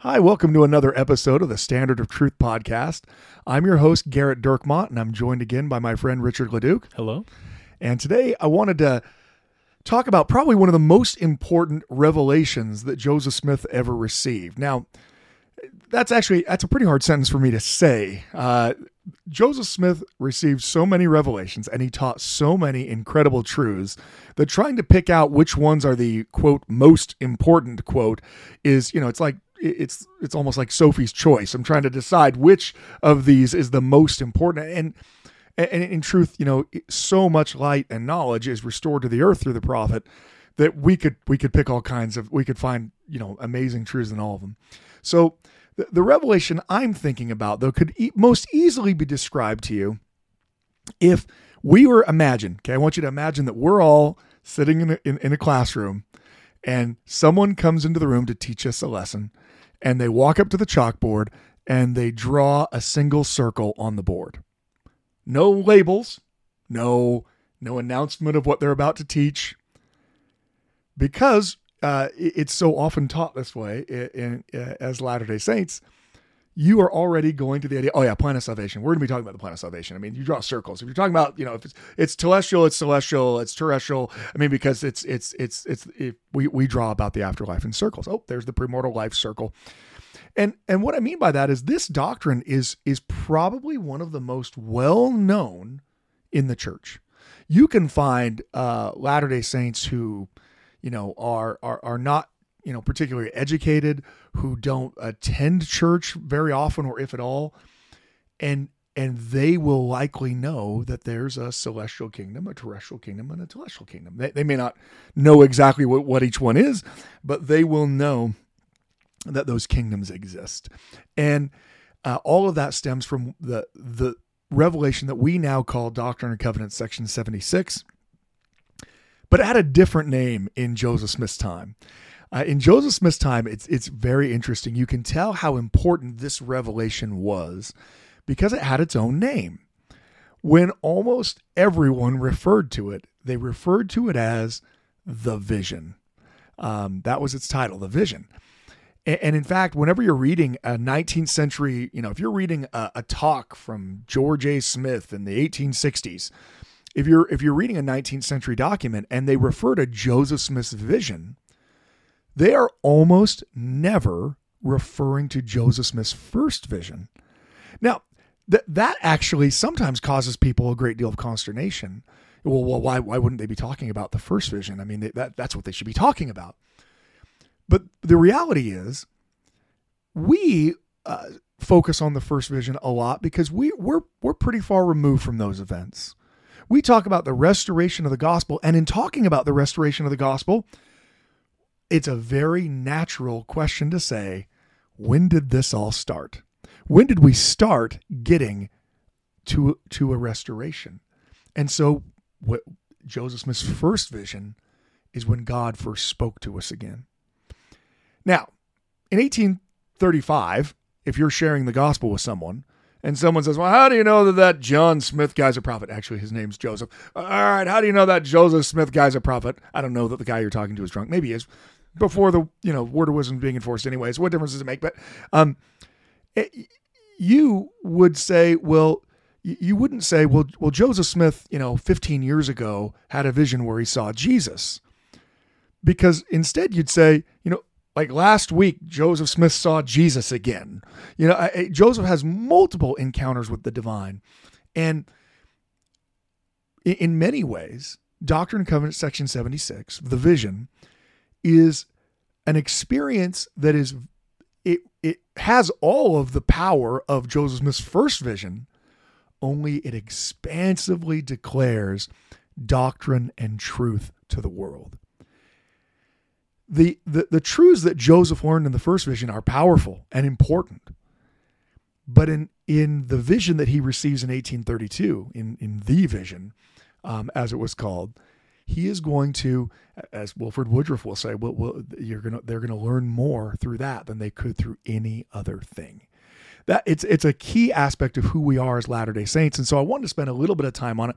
Hi, welcome to another episode of the Standard of Truth podcast. I'm your host, Garrett Dirkmaat, and I'm joined again by my friend Richard Leduc. Hello. And today I wanted to talk about probably one of the most important revelations that Joseph Smith ever received. Now, that's actually that's a pretty hard sentence for me to say. Uh, Joseph Smith received so many revelations and he taught so many incredible truths that trying to pick out which ones are the quote most important quote is you know it's like it's it's almost like Sophie's choice. I'm trying to decide which of these is the most important. And and in truth, you know, so much light and knowledge is restored to the earth through the prophet that we could we could pick all kinds of we could find you know amazing truths in all of them. So the, the revelation I'm thinking about though could e- most easily be described to you if we were imagine. Okay, I want you to imagine that we're all sitting in a, in, in a classroom and someone comes into the room to teach us a lesson and they walk up to the chalkboard and they draw a single circle on the board. No labels, no no announcement of what they're about to teach because uh, it's so often taught this way in, in, uh, as Latter-day Saints you are already going to the idea. Oh yeah, plan of salvation. We're going to be talking about the plan of salvation. I mean, you draw circles. If you're talking about, you know, if it's it's celestial, it's celestial, it's terrestrial. I mean, because it's it's it's it's it, we we draw about the afterlife in circles. Oh, there's the premortal life circle. And and what I mean by that is this doctrine is is probably one of the most well known in the church. You can find uh, Latter Day Saints who, you know, are are are not you know particularly educated who don't attend church very often or if at all and and they will likely know that there's a celestial kingdom a terrestrial kingdom and a telestial kingdom. They, they may not know exactly what, what each one is but they will know that those kingdoms exist. And uh, all of that stems from the the revelation that we now call doctrine and covenants section 76 but it had a different name in joseph smith's time uh, in Joseph Smith's time, it's it's very interesting. You can tell how important this revelation was because it had its own name. When almost everyone referred to it, they referred to it as the vision. Um, that was its title, the vision. And, and, in fact, whenever you're reading a 19th century, you know, if you're reading a, a talk from George A. Smith in the 1860s, if you're if you're reading a 19th century document and they refer to Joseph Smith's vision, they are almost never referring to Joseph Smith's first vision. Now, th- that actually sometimes causes people a great deal of consternation. Well, well, why why wouldn't they be talking about the first vision? I mean, they, that that's what they should be talking about. But the reality is, we uh, focus on the first vision a lot because we we're we're pretty far removed from those events. We talk about the restoration of the gospel, and in talking about the restoration of the gospel, it's a very natural question to say when did this all start? When did we start getting to to a restoration? And so what Joseph Smith's first vision is when God first spoke to us again. Now, in 1835, if you're sharing the gospel with someone and someone says, Well, how do you know that that John Smith guy's a prophet? Actually, his name's Joseph. All right, how do you know that Joseph Smith guy's a prophet? I don't know that the guy you're talking to is drunk. Maybe he is before the you know word wasn't being enforced anyways. What difference does it make? But um, it, you would say, well, you wouldn't say, well, well, Joseph Smith, you know, 15 years ago had a vision where he saw Jesus, because instead you'd say, you know, like last week, Joseph Smith saw Jesus again. You know, I, Joseph has multiple encounters with the divine, and in, in many ways, Doctrine and Covenants, section 76, the vision is an experience that is it it has all of the power of Joseph Smith's first vision, only it expansively declares doctrine and truth to the world. the, the, the truths that Joseph learned in the first vision are powerful and important. But in, in the vision that he receives in 1832, in, in the vision, um, as it was called, he is going to, as Wilford Woodruff will say, well, you're gonna they're gonna learn more through that than they could through any other thing. That it's it's a key aspect of who we are as Latter Day Saints, and so I wanted to spend a little bit of time on it.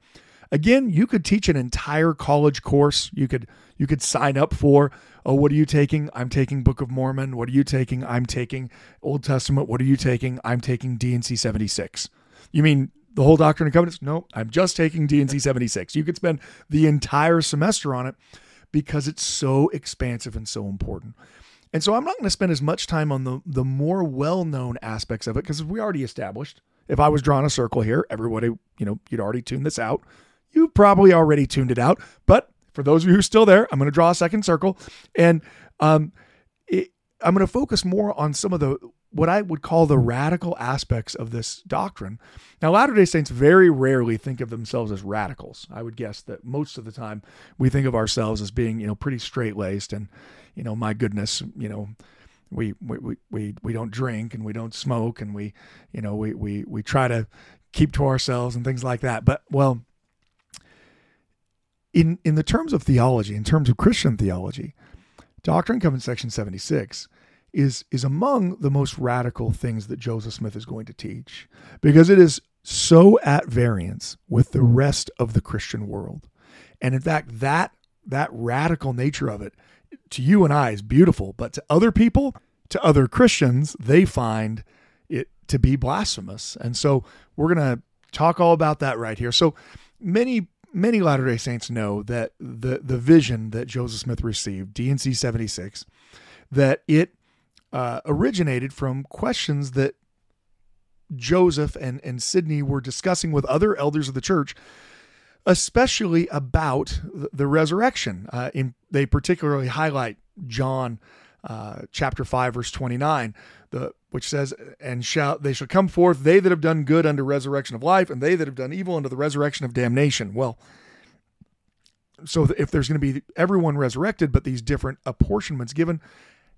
Again, you could teach an entire college course. You could you could sign up for, oh, what are you taking? I'm taking Book of Mormon. What are you taking? I'm taking Old Testament. What are you taking? I'm taking D&C 76. You mean the whole Doctrine and Covenants? No, I'm just taking D&C 76. You could spend the entire semester on it because it's so expansive and so important. And so I'm not going to spend as much time on the the more well-known aspects of it because we already established. If I was drawing a circle here, everybody, you know, you'd already tuned this out. You probably already tuned it out. But for those of you who are still there, I'm going to draw a second circle, and um, it, I'm going to focus more on some of the what I would call the radical aspects of this doctrine. Now, Latter day Saints very rarely think of themselves as radicals. I would guess that most of the time we think of ourselves as being, you know, pretty straight laced and, you know, my goodness, you know, we, we, we, we don't drink and we don't smoke and we, you know, we, we, we try to keep to ourselves and things like that. But, well, in, in the terms of theology, in terms of Christian theology, Doctrine Covenants section 76 is is among the most radical things that Joseph Smith is going to teach because it is so at variance with the rest of the Christian world. And in fact, that that radical nature of it to you and I is beautiful, but to other people, to other Christians, they find it to be blasphemous. And so we're going to talk all about that right here. So many many Latter-day Saints know that the the vision that Joseph Smith received, D&C 76, that it uh, originated from questions that Joseph and, and Sidney were discussing with other elders of the church, especially about the, resurrection. Uh, in, they particularly highlight John uh, chapter 5, verse 29, the, which says, And shall they shall come forth, they that have done good unto resurrection of life, and they that have done evil unto the resurrection of damnation. Well, so if there's going to be everyone resurrected, but these different apportionments given,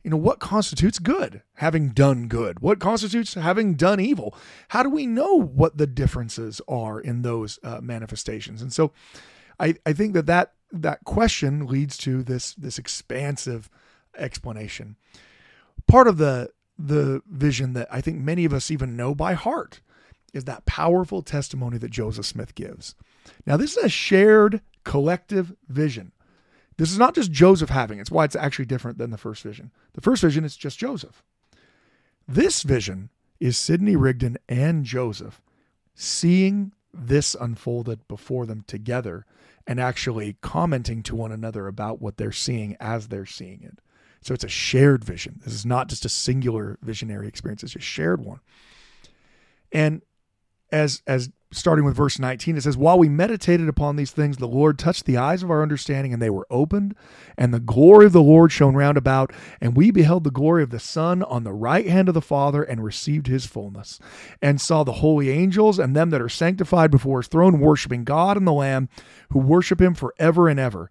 you know, what constitutes good? Having done good. What constitutes having done evil? How do we know what the differences are in those uh, manifestations? And so I, I think that, that that question leads to this this expansive explanation. Part of the the vision that I think many of us even know by heart is that powerful testimony that Joseph Smith gives. Now, this is a shared collective vision. This is not just Joseph having it. It's why it's actually different than the first vision. The first vision is just Joseph. This vision is Sidney Rigdon and Joseph seeing this unfolded before them together and actually commenting to one another about what they're seeing as they're seeing it. So it's a shared vision. This is not just a singular visionary experience, it's a shared one. And as as starting with verse 19, it says, While we meditated upon these things, the Lord touched the eyes of our understanding, and they were opened, and the glory of the Lord shone round about, and we beheld the glory of the Son on the right hand of the Father, and received his fullness, and saw the holy angels and them that are sanctified before his throne, worshiping God and the Lamb, who worship him forever and ever.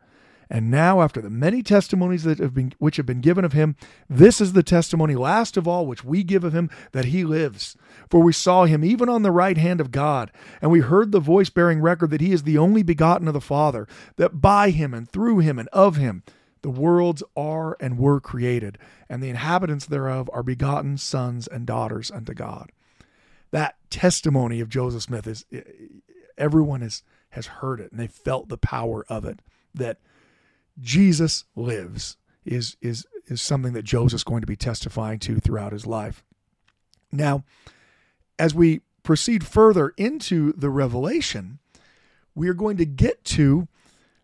And now, after the many testimonies that have been which have been given of him, this is the testimony last of all which we give of him that he lives. For we saw him even on the right hand of God, and we heard the voice bearing record that he is the only begotten of the Father, that by him and through him and of him the worlds are and were created, and the inhabitants thereof are begotten sons and daughters unto God. That testimony of Joseph Smith is everyone has has heard it and they felt the power of it. That Jesus lives is is is something that Joseph's going to be testifying to throughout his life. Now, as we proceed further into the revelation, we are going to get to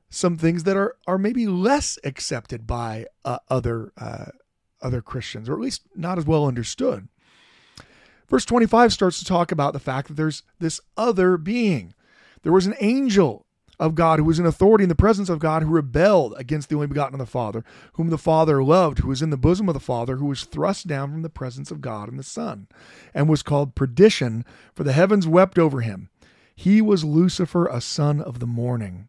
some things that are are maybe less accepted by uh, other uh, other Christians, or at least not as well understood. Verse 25 starts to talk about the fact that there's this other being. There was an angel of God, who was in authority in the presence of God, who rebelled against the only begotten of the Father, whom the Father loved, who was in the bosom of the Father, who was thrust down from the presence of God and the Son, and was called perdition, for the heavens wept over him. He was Lucifer, a son of the morning.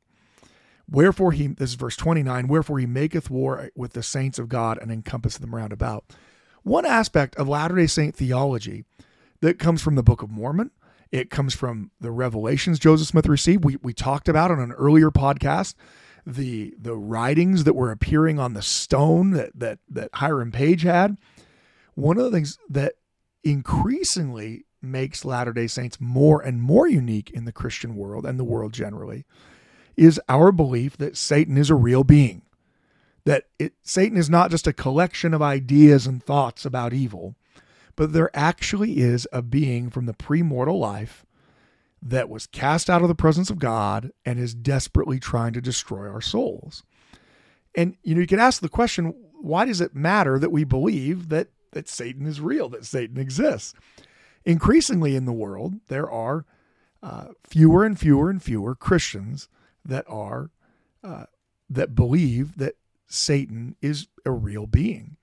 Wherefore he, this is verse 29, wherefore he maketh war with the saints of God and encompasseth them round about. One aspect of Latter day Saint theology that comes from the Book of Mormon, it comes from the revelations Joseph Smith received. We, we talked about on an earlier podcast the the writings that were appearing on the stone that that that Hiram Page had. One of the things that increasingly makes Latter-day Saints more and more unique in the Christian world and the world generally is our belief that Satan is a real being. That it, Satan is not just a collection of ideas and thoughts about evil, but there actually is a being from the premortal life that was cast out of the presence of God and is desperately trying to destroy our souls. And you know, you could ask the question, why does it matter that we believe that that Satan is real, that Satan exists? Increasingly in the world, there are uh, fewer and fewer and fewer Christians that are uh, that believe that Satan is a real being.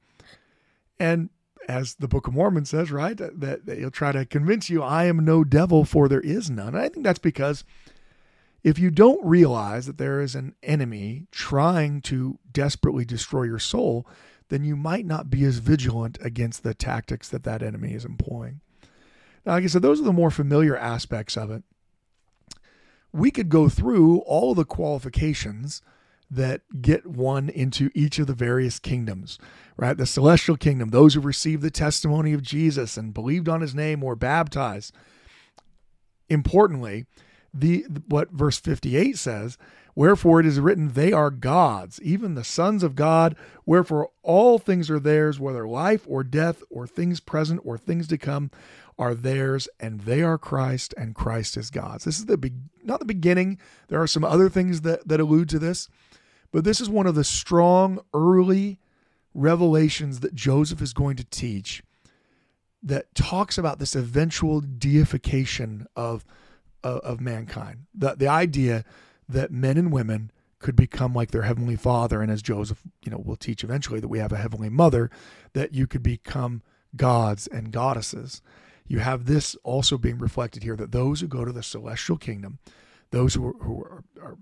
And as the Book of Mormon says, right, that, that he'll try to convince you, I am no devil, for there is none. And I think that's because if you don't realize that there is an enemy trying to desperately destroy your soul, then you might not be as vigilant against the tactics that that enemy is employing. Now, like I said, those are the more familiar aspects of it. We could go through all the qualifications that get one into each of the various kingdoms, right? The celestial kingdom, those who received the testimony of Jesus and believed on his name or baptized. Importantly, the what verse 58 says, wherefore it is written they are gods, even the sons of God, wherefore all things are theirs, whether life or death or things present or things to come are theirs and they are Christ and Christ is God's. This is the be- not the beginning. There are some other things that that allude to this. But this is one of the strong early revelations that Joseph is going to teach that talks about this eventual deification of, of, of mankind. The, the idea that men and women could become like their heavenly father and as Joseph, you know, will teach eventually that we have a heavenly mother that you could become gods and goddesses. You have this also being reflected here that those who go to the celestial kingdom, those who are, who are, are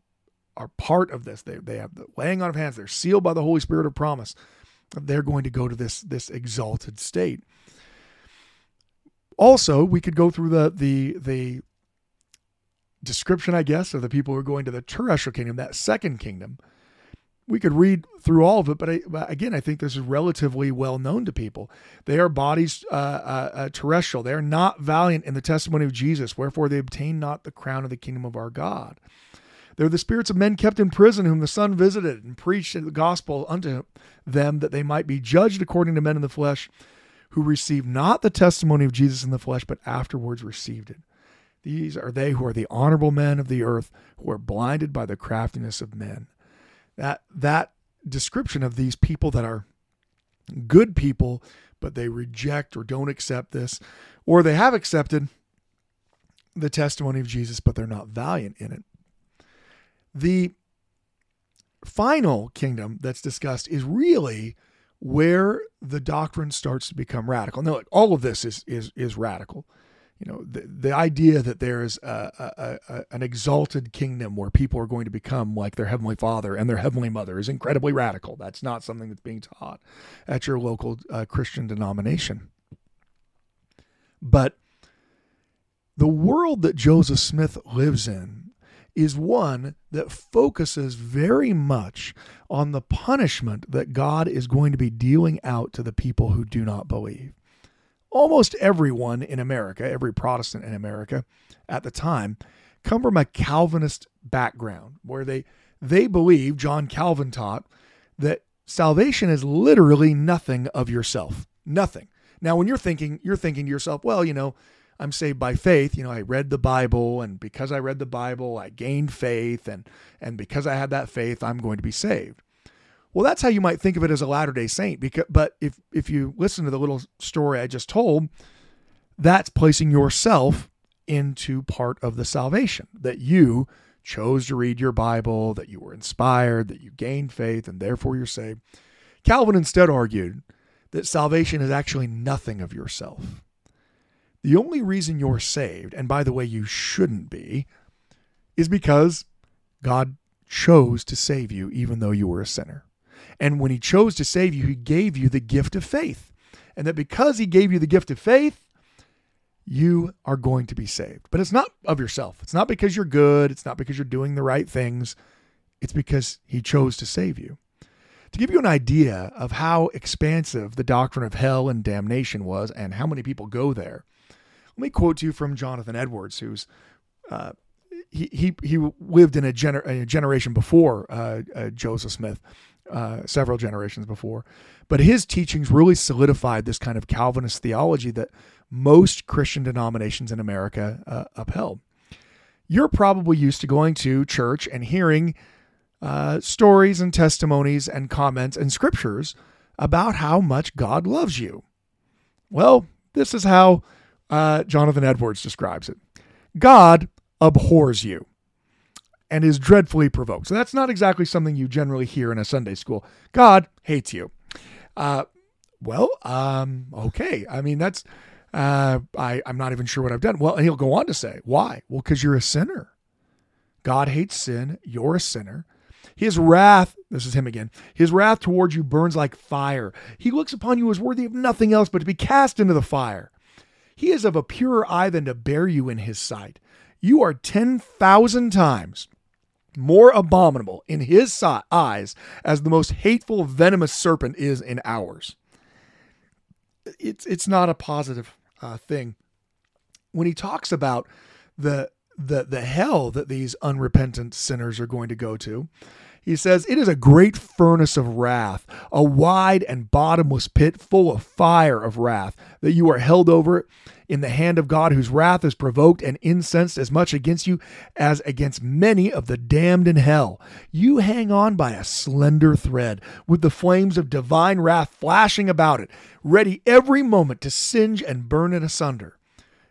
are part of this. They, they have the laying on of hands. They're sealed by the Holy Spirit of promise. They're going to go to this, this exalted state. Also, we could go through the, the, the description, I guess, of the people who are going to the terrestrial kingdom, that second kingdom. We could read through all of it, but, I, again, I think this is relatively well known to people. They are bodies uh, uh, uh, terrestrial. They are not valiant in the testimony of Jesus, wherefore they obtain not the crown of the kingdom of our God. They're the spirits of men kept in prison, whom the Son visited and preached the gospel unto them, that they might be judged according to men in the flesh, who received not the testimony of Jesus in the flesh, but afterwards received it. These are they who are the honorable men of the earth, who are blinded by the craftiness of men. That that description of these people that are good people, but they reject or don't accept this, or they have accepted the testimony of Jesus, but they're not valiant in it. The final kingdom that's discussed is really where the doctrine starts to become radical. Now, all of this is is is radical. You know, the, the idea that there is a, a, a, an exalted kingdom where people are going to become like their heavenly father and their heavenly mother is incredibly radical. That's not something that's being taught at your local uh, Christian denomination. But the world that Joseph Smith lives in is one that focuses very much on the punishment that God is going to be dealing out to the people who do not believe. Almost everyone in America, every Protestant in America at the time, come from a Calvinist background where they they believe John Calvin taught that salvation is literally nothing of yourself. Nothing. Now when you're thinking you're thinking to yourself, well, you know, I'm saved by faith. You know, I read the Bible, and because I read the Bible, I gained faith, and and because I had that faith, I'm going to be saved. Well, that's how you might think of it as a Latter Day Saint. Because, but if if you listen to the little story I just told, that's placing yourself into part of the salvation that you chose to read your Bible, that you were inspired, that you gained faith, and therefore you're saved. Calvin instead argued that salvation is actually nothing of yourself. The only reason you're saved, and by the way, you shouldn't be, is because God chose to save you even though you were a sinner. And when he chose to save you, he gave you the gift of faith. And that because he gave you the gift of faith, you are going to be saved. But it's not of yourself. It's not because you're good. It's not because you're doing the right things. It's because he chose to save you. To give you an idea of how expansive the doctrine of hell and damnation was and how many people go there, let me quote to you from Jonathan Edwards, who's uh, he, he he lived in a, gener- a generation before uh, uh, Joseph Smith, uh, several generations before, but his teachings really solidified this kind of Calvinist theology that most Christian denominations in America uh, upheld. You're probably used to going to church and hearing uh, stories and testimonies and comments and scriptures about how much God loves you. Well, this is how uh, Jonathan Edwards describes it God abhors you and is dreadfully provoked. So that's not exactly something you generally hear in a Sunday school. God hates you. Uh, well, um, okay. I mean, that's, uh, I, I'm not even sure what I've done. Well, and he'll go on to say, why? Well, because you're a sinner. God hates sin. You're a sinner. His wrath, this is him again, his wrath towards you burns like fire. He looks upon you as worthy of nothing else but to be cast into the fire. He is of a purer eye than to bear you in his sight. You are 10,000 times more abominable in his eyes as the most hateful, venomous serpent is in ours. It's, it's not a positive uh, thing. When he talks about the, the, the hell that these unrepentant sinners are going to go to, he says, It is a great furnace of wrath, a wide and bottomless pit full of fire of wrath, that you are held over in the hand of God, whose wrath is provoked and incensed as much against you as against many of the damned in hell. You hang on by a slender thread, with the flames of divine wrath flashing about it, ready every moment to singe and burn it asunder.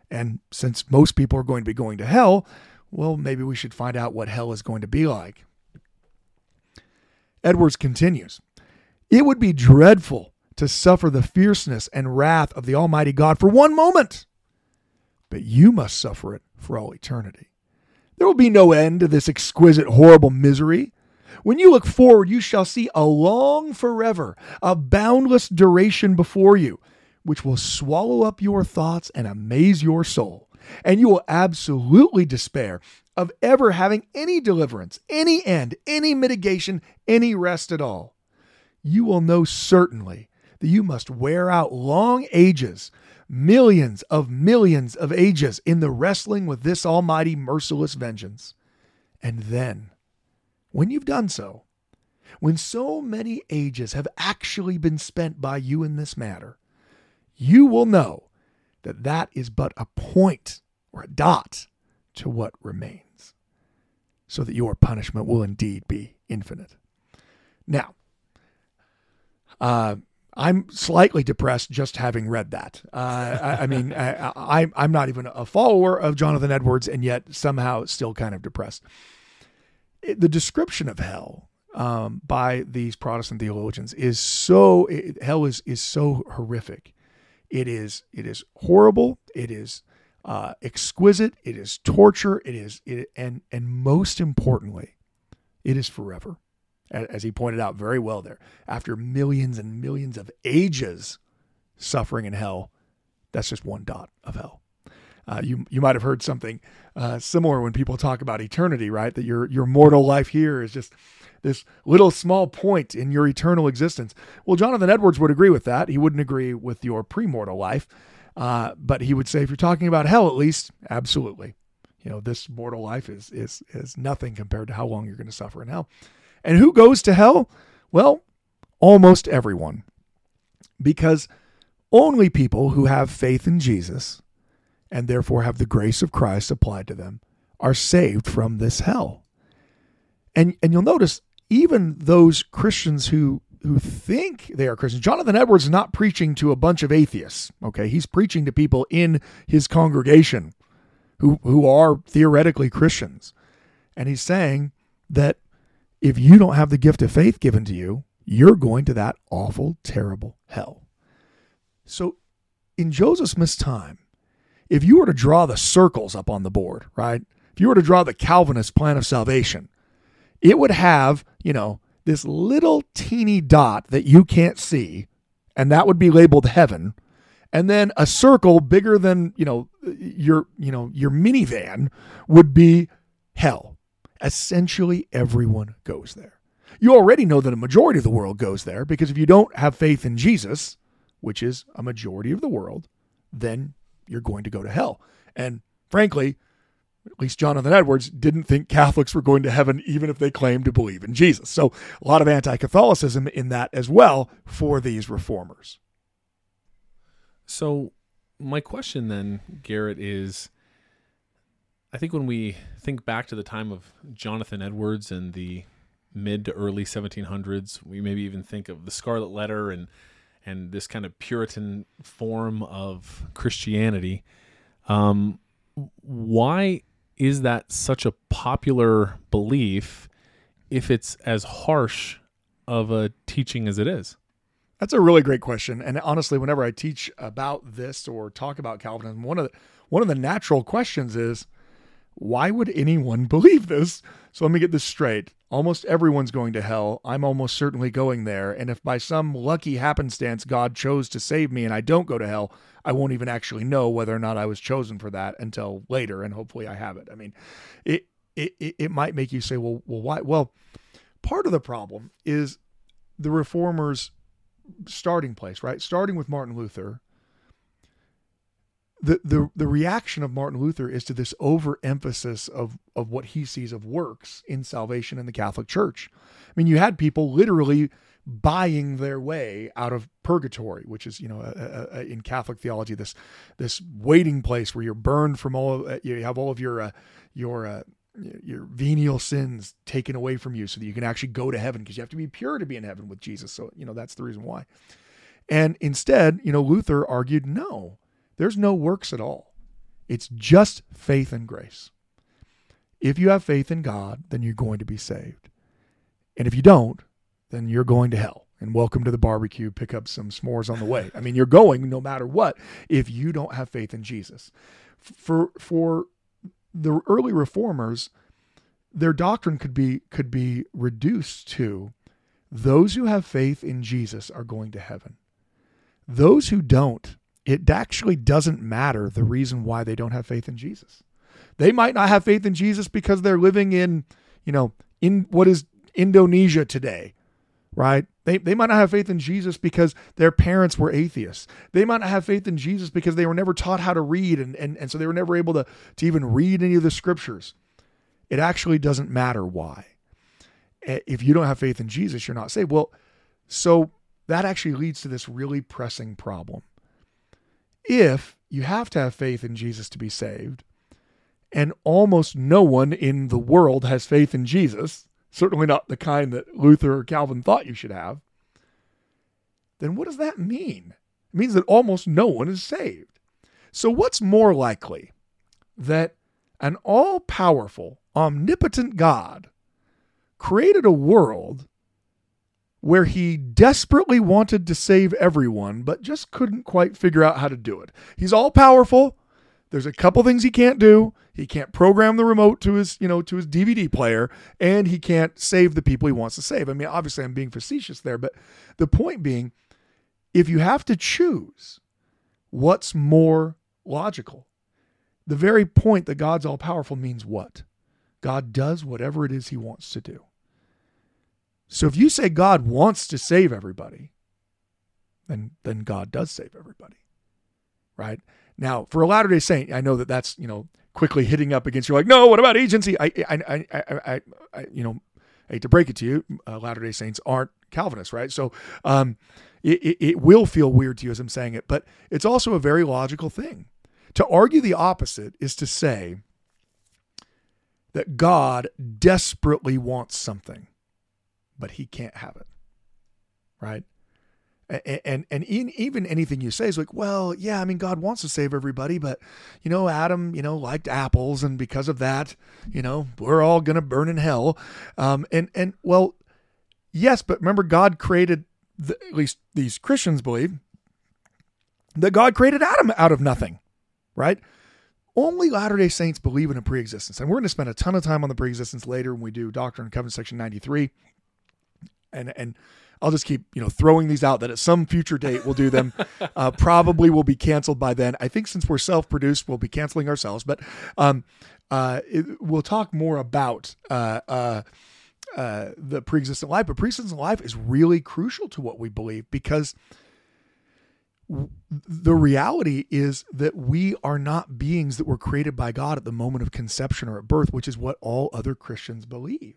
And since most people are going to be going to hell, well, maybe we should find out what hell is going to be like. Edwards continues It would be dreadful to suffer the fierceness and wrath of the Almighty God for one moment, but you must suffer it for all eternity. There will be no end to this exquisite, horrible misery. When you look forward, you shall see a long forever, a boundless duration before you, which will swallow up your thoughts and amaze your soul. And you will absolutely despair of ever having any deliverance, any end, any mitigation, any rest at all. You will know certainly that you must wear out long ages, millions of millions of ages in the wrestling with this almighty merciless vengeance. And then, when you've done so, when so many ages have actually been spent by you in this matter, you will know that that is but a point or a dot to what remains, so that your punishment will indeed be infinite. Now, uh, I'm slightly depressed just having read that. Uh, I, I, mean, I, am not even a follower of Jonathan Edwards, and yet somehow still kind of depressed. It, the description of hell um, by these Protestant theologians is so it, hell is is so horrific. It is it is horrible. It is uh, exquisite. It is torture. It is it, and and most importantly, it is forever, as he pointed out very well there. After millions and millions of ages suffering in hell, that's just one dot of hell. Uh, you you might have heard something uh, similar when people talk about eternity, right? That your your mortal life here is just this little small point in your eternal existence. Well, Jonathan Edwards would agree with that. He wouldn't agree with your premortal life. Uh, but he would say, if you're talking about hell, at least, absolutely. You know, this mortal life is is is nothing compared to how long you're going to suffer in hell. And who goes to hell? Well, almost everyone, because only people who have faith in Jesus and therefore have the grace of Christ applied to them are saved from this hell. And and you'll notice even those Christians who who think they are Christians. Jonathan Edwards is not preaching to a bunch of atheists. Okay, he's preaching to people in his congregation who who are theoretically Christians, and he's saying that if you don't have the gift of faith given to you, you're going to that awful, terrible hell. So, in Joseph Smith's time, if you were to draw the circles up on the board, right? If you were to draw the Calvinist plan of salvation, it would have, you know, this little teeny dot that you can't see, and that would be labeled heaven. And then a circle bigger than, you know, your, you know, your minivan would be hell. Essentially everyone goes there. You already know that a majority of the world goes there because if you don't have faith in Jesus, which is a majority of the world, then you're going to go to hell. And frankly, at least Jonathan Edwards didn't think Catholics were going to heaven even if they claimed to believe in Jesus. So a lot of anti Catholicism in that as well for these reformers. So, my question then, Garrett, is I think when we think back to the time of Jonathan Edwards and the mid to early 1700s, we maybe even think of the Scarlet Letter and and this kind of Puritan form of Christianity. Um, why is that such a popular belief if it's as harsh of a teaching as it is? That's a really great question. And honestly, whenever I teach about this or talk about Calvinism, one of the, one of the natural questions is why would anyone believe this? So let me get this straight. Almost everyone's going to hell. I'm almost certainly going there. And if by some lucky happenstance God chose to save me and I don't go to hell, I won't even actually know whether or not I was chosen for that until later. And hopefully I have it. I mean, it, it, it might make you say, well, well, why? Well, part of the problem is the reformers' starting place, right? Starting with Martin Luther the, the the reaction of Martin Luther is to this overemphasis of of what he sees of works in salvation in the Catholic Church. I mean, you had people literally buying their way out of purgatory, which is you know a, a, a, in Catholic theology this this waiting place where you're burned from all of, you have all of your uh, your uh, your venial sins taken away from you so that you can actually go to heaven because you have to be pure to be in heaven with Jesus. So you know that's the reason why. And instead, you know, Luther argued no there's no works at all. It's just faith and grace. If you have faith in God, then you're going to be saved. And if you don't, then you're going to hell. And welcome to the barbecue. Pick up some s'mores on the way. I mean, you're going no matter what if you don't have faith in Jesus. For for the early reformers, their doctrine could be could be reduced to those who have faith in Jesus are going to heaven. Those who don't it actually doesn't matter the reason why they don't have faith in Jesus. They might not have faith in Jesus because they're living in, you know, in what is Indonesia today, right? They, they might not have faith in Jesus because their parents were atheists. They might not have faith in Jesus because they were never taught how to read and, and, and so they were never able to, to even read any of the scriptures. It actually doesn't matter why. Eh, if you don't have faith in Jesus, you're not saved. Well, so that actually leads to this really pressing problem if you have to have faith in Jesus to be saved, and almost no one in the world has faith in Jesus, certainly not the kind that Luther or Calvin thought you should have, then what does that mean? It means that almost no one is saved. So, what's more likely that an all powerful, omnipotent God created a world where he desperately wanted to save everyone, but just couldn't quite figure out how to do it. He's all powerful. There's a couple things he can't do. He can't program the remote to his, you know, to his DVD player, and he can't save the people he wants to save. I mean, obviously I'm being facetious there, but the point being, if you have to choose what's more logical, the very point that God's all powerful means what? God does whatever it is he wants to do. So if you say God wants to save everybody, then then God does save everybody. Right? Now, for a Latter-day Saint, I know that that's, you know, quickly hitting up against you like, "No, what about agency?" I I I I, I you know, I hate to break it to you, uh, Latter-day Saints aren't Calvinists, right? So, um it, it, it will feel weird to you as I'm saying it, but it's also a very logical thing. To argue the opposite is to say that God desperately wants something but he can't have it. Right? And, and and even anything you say is like, well, yeah, I mean, God wants to save everybody, but you know, Adam, you know, liked apples, and because of that, you know, we're all gonna burn in hell. Um, and and well, yes, but remember, God created the, at least these Christians believe that God created Adam out of nothing, right? only Latter day Saints believe in a preexistence. And we're going to spend a ton of time on the preexistence later when we do Doctrine and Covenants section 93. And, and I'll just keep, you know, throwing these out that at some future date we'll do them. uh, probably will be canceled by then. I think since we're self produced, we'll be canceling ourselves. But um, uh, it, we'll talk more about uh, uh, uh, the pre-existent life. But pre-existent life is really crucial to what we believe because the reality is that we are not beings that were created by God at the moment of conception or at birth, which is what all other Christians believe.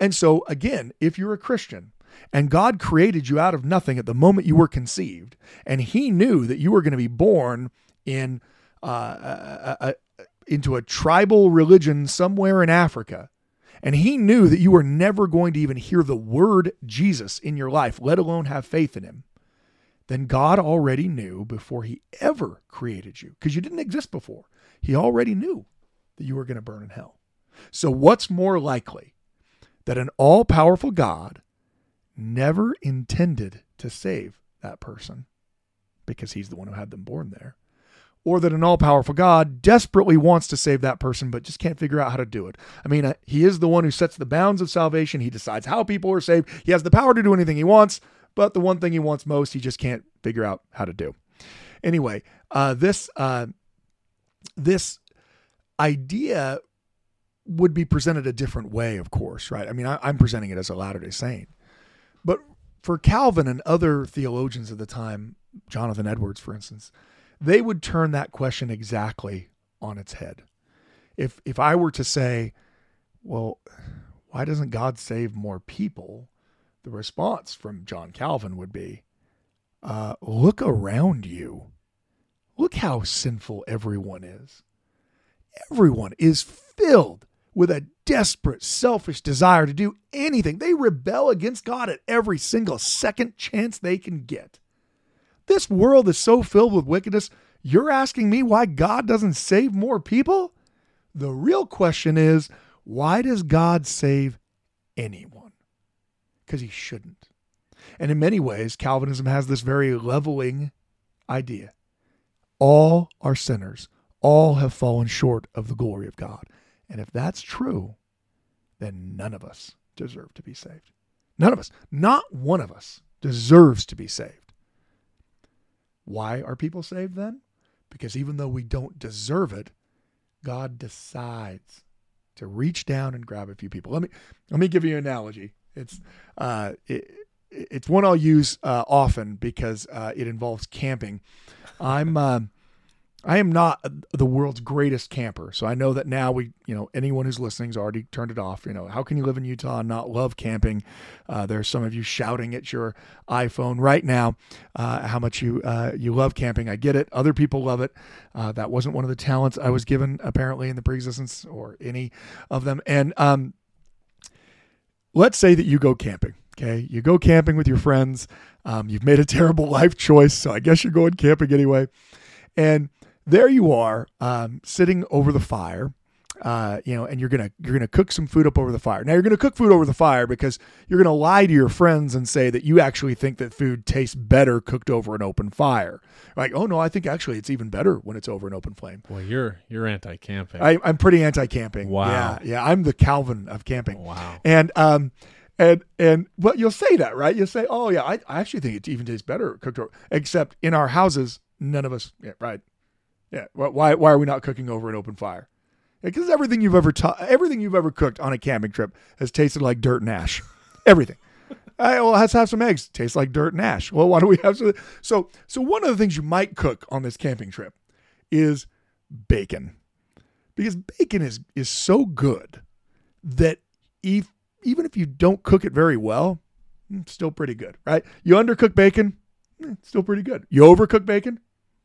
And so, again, if you're a Christian and God created you out of nothing at the moment you were conceived, and He knew that you were going to be born in uh, a, a, a, into a tribal religion somewhere in Africa, and He knew that you were never going to even hear the word Jesus in your life, let alone have faith in Him then God already knew before he ever created you, because you didn't exist before. He already knew that you were going to burn in hell. So, what's more likely that an all powerful God never intended to save that person because he's the one who had them born there? Or that an all powerful God desperately wants to save that person but just can't figure out how to do it. I mean, uh, he is the one who sets the bounds of salvation. He decides how people are saved. He has the power to do anything he wants. But the one thing he wants most, he just can't figure out how to do. Anyway, uh, this uh, this idea would be presented a different way, of course, right? I mean, I, am presenting it as a Latter Day Saint, but for Calvin and other theologians of the time, Jonathan Edwards, for instance, they would turn that question exactly on its head. If if I were to say, well, why doesn't God save more people? the response from John Calvin would be uh, look around you. Look how sinful everyone is. Everyone is filled with a desperate, selfish desire to do anything. They rebel against God at every single second chance they can get. This world is so filled with wickedness. You're asking me why God doesn't save more people? The real question is why does God save anyone? because he shouldn't. And in many ways, Calvinism has this very leveling idea. All are sinners, all have fallen short of the glory of God. And if that's true, then none of us deserve to be saved. None of us, not one of us, deserves to be saved. Why are people saved then? Because even though we don't deserve it, God decides to reach down and grab a few people. Let me let me give you an analogy. It's uh, it, it's one I'll use uh, often because uh, it involves camping. I'm uh, I am not the world's greatest camper, so I know that now we you know anyone who's listening's already turned it off. You know how can you live in Utah and not love camping? Uh, are some of you shouting at your iPhone right now uh, how much you uh, you love camping. I get it. Other people love it. that wasn't one of the talents I was given apparently in the preexistence or any of them. And um, let's say that you go camping. Okay, you go camping with your friends. Um, you've made a terrible life choice, so I guess you're going camping anyway. And there you are, um, sitting over the fire, uh, you know, and you're gonna you're gonna cook some food up over the fire. Now you're gonna cook food over the fire because you're gonna lie to your friends and say that you actually think that food tastes better cooked over an open fire. Like, oh no, I think actually it's even better when it's over an open flame. Well, you're you're anti-camping. I, am pretty anti-camping. Wow. Yeah, yeah, I'm the Calvin of camping. Wow. And um, and and well, you'll say that, right? You'll say, oh yeah, I, I actually think it even tastes better cooked over. Except in our houses, none of us. Yeah, right. Yeah. Why why are we not cooking over an open fire? Because everything you've ever ta- everything you've ever cooked on a camping trip has tasted like dirt and ash. everything. Well, let's have some eggs. Tastes like dirt and ash. Well, why don't we have some? So, so one of the things you might cook on this camping trip is bacon, because bacon is is so good that if even if you don't cook it very well, it's mm, still pretty good, right? You undercook bacon, it's eh, still pretty good. You overcook bacon,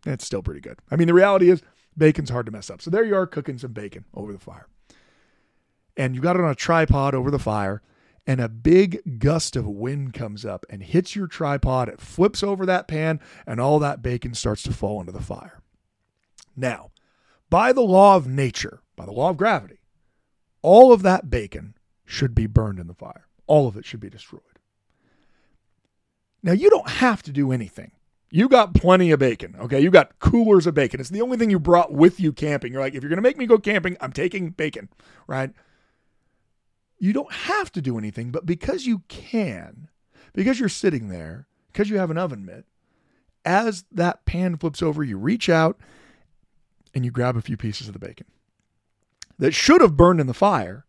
it's still pretty good. I mean, the reality is Bacon's hard to mess up. So there you are cooking some bacon over the fire. And you got it on a tripod over the fire, and a big gust of wind comes up and hits your tripod. It flips over that pan, and all that bacon starts to fall into the fire. Now, by the law of nature, by the law of gravity, all of that bacon should be burned in the fire. All of it should be destroyed. Now, you don't have to do anything You got plenty of bacon. Okay. You got coolers of bacon. It's the only thing you brought with you camping. You're like, if you're going to make me go camping, I'm taking bacon, right? You don't have to do anything, but because you can, because you're sitting there, because you have an oven mitt, as that pan flips over, you reach out and you grab a few pieces of the bacon that should have burned in the fire,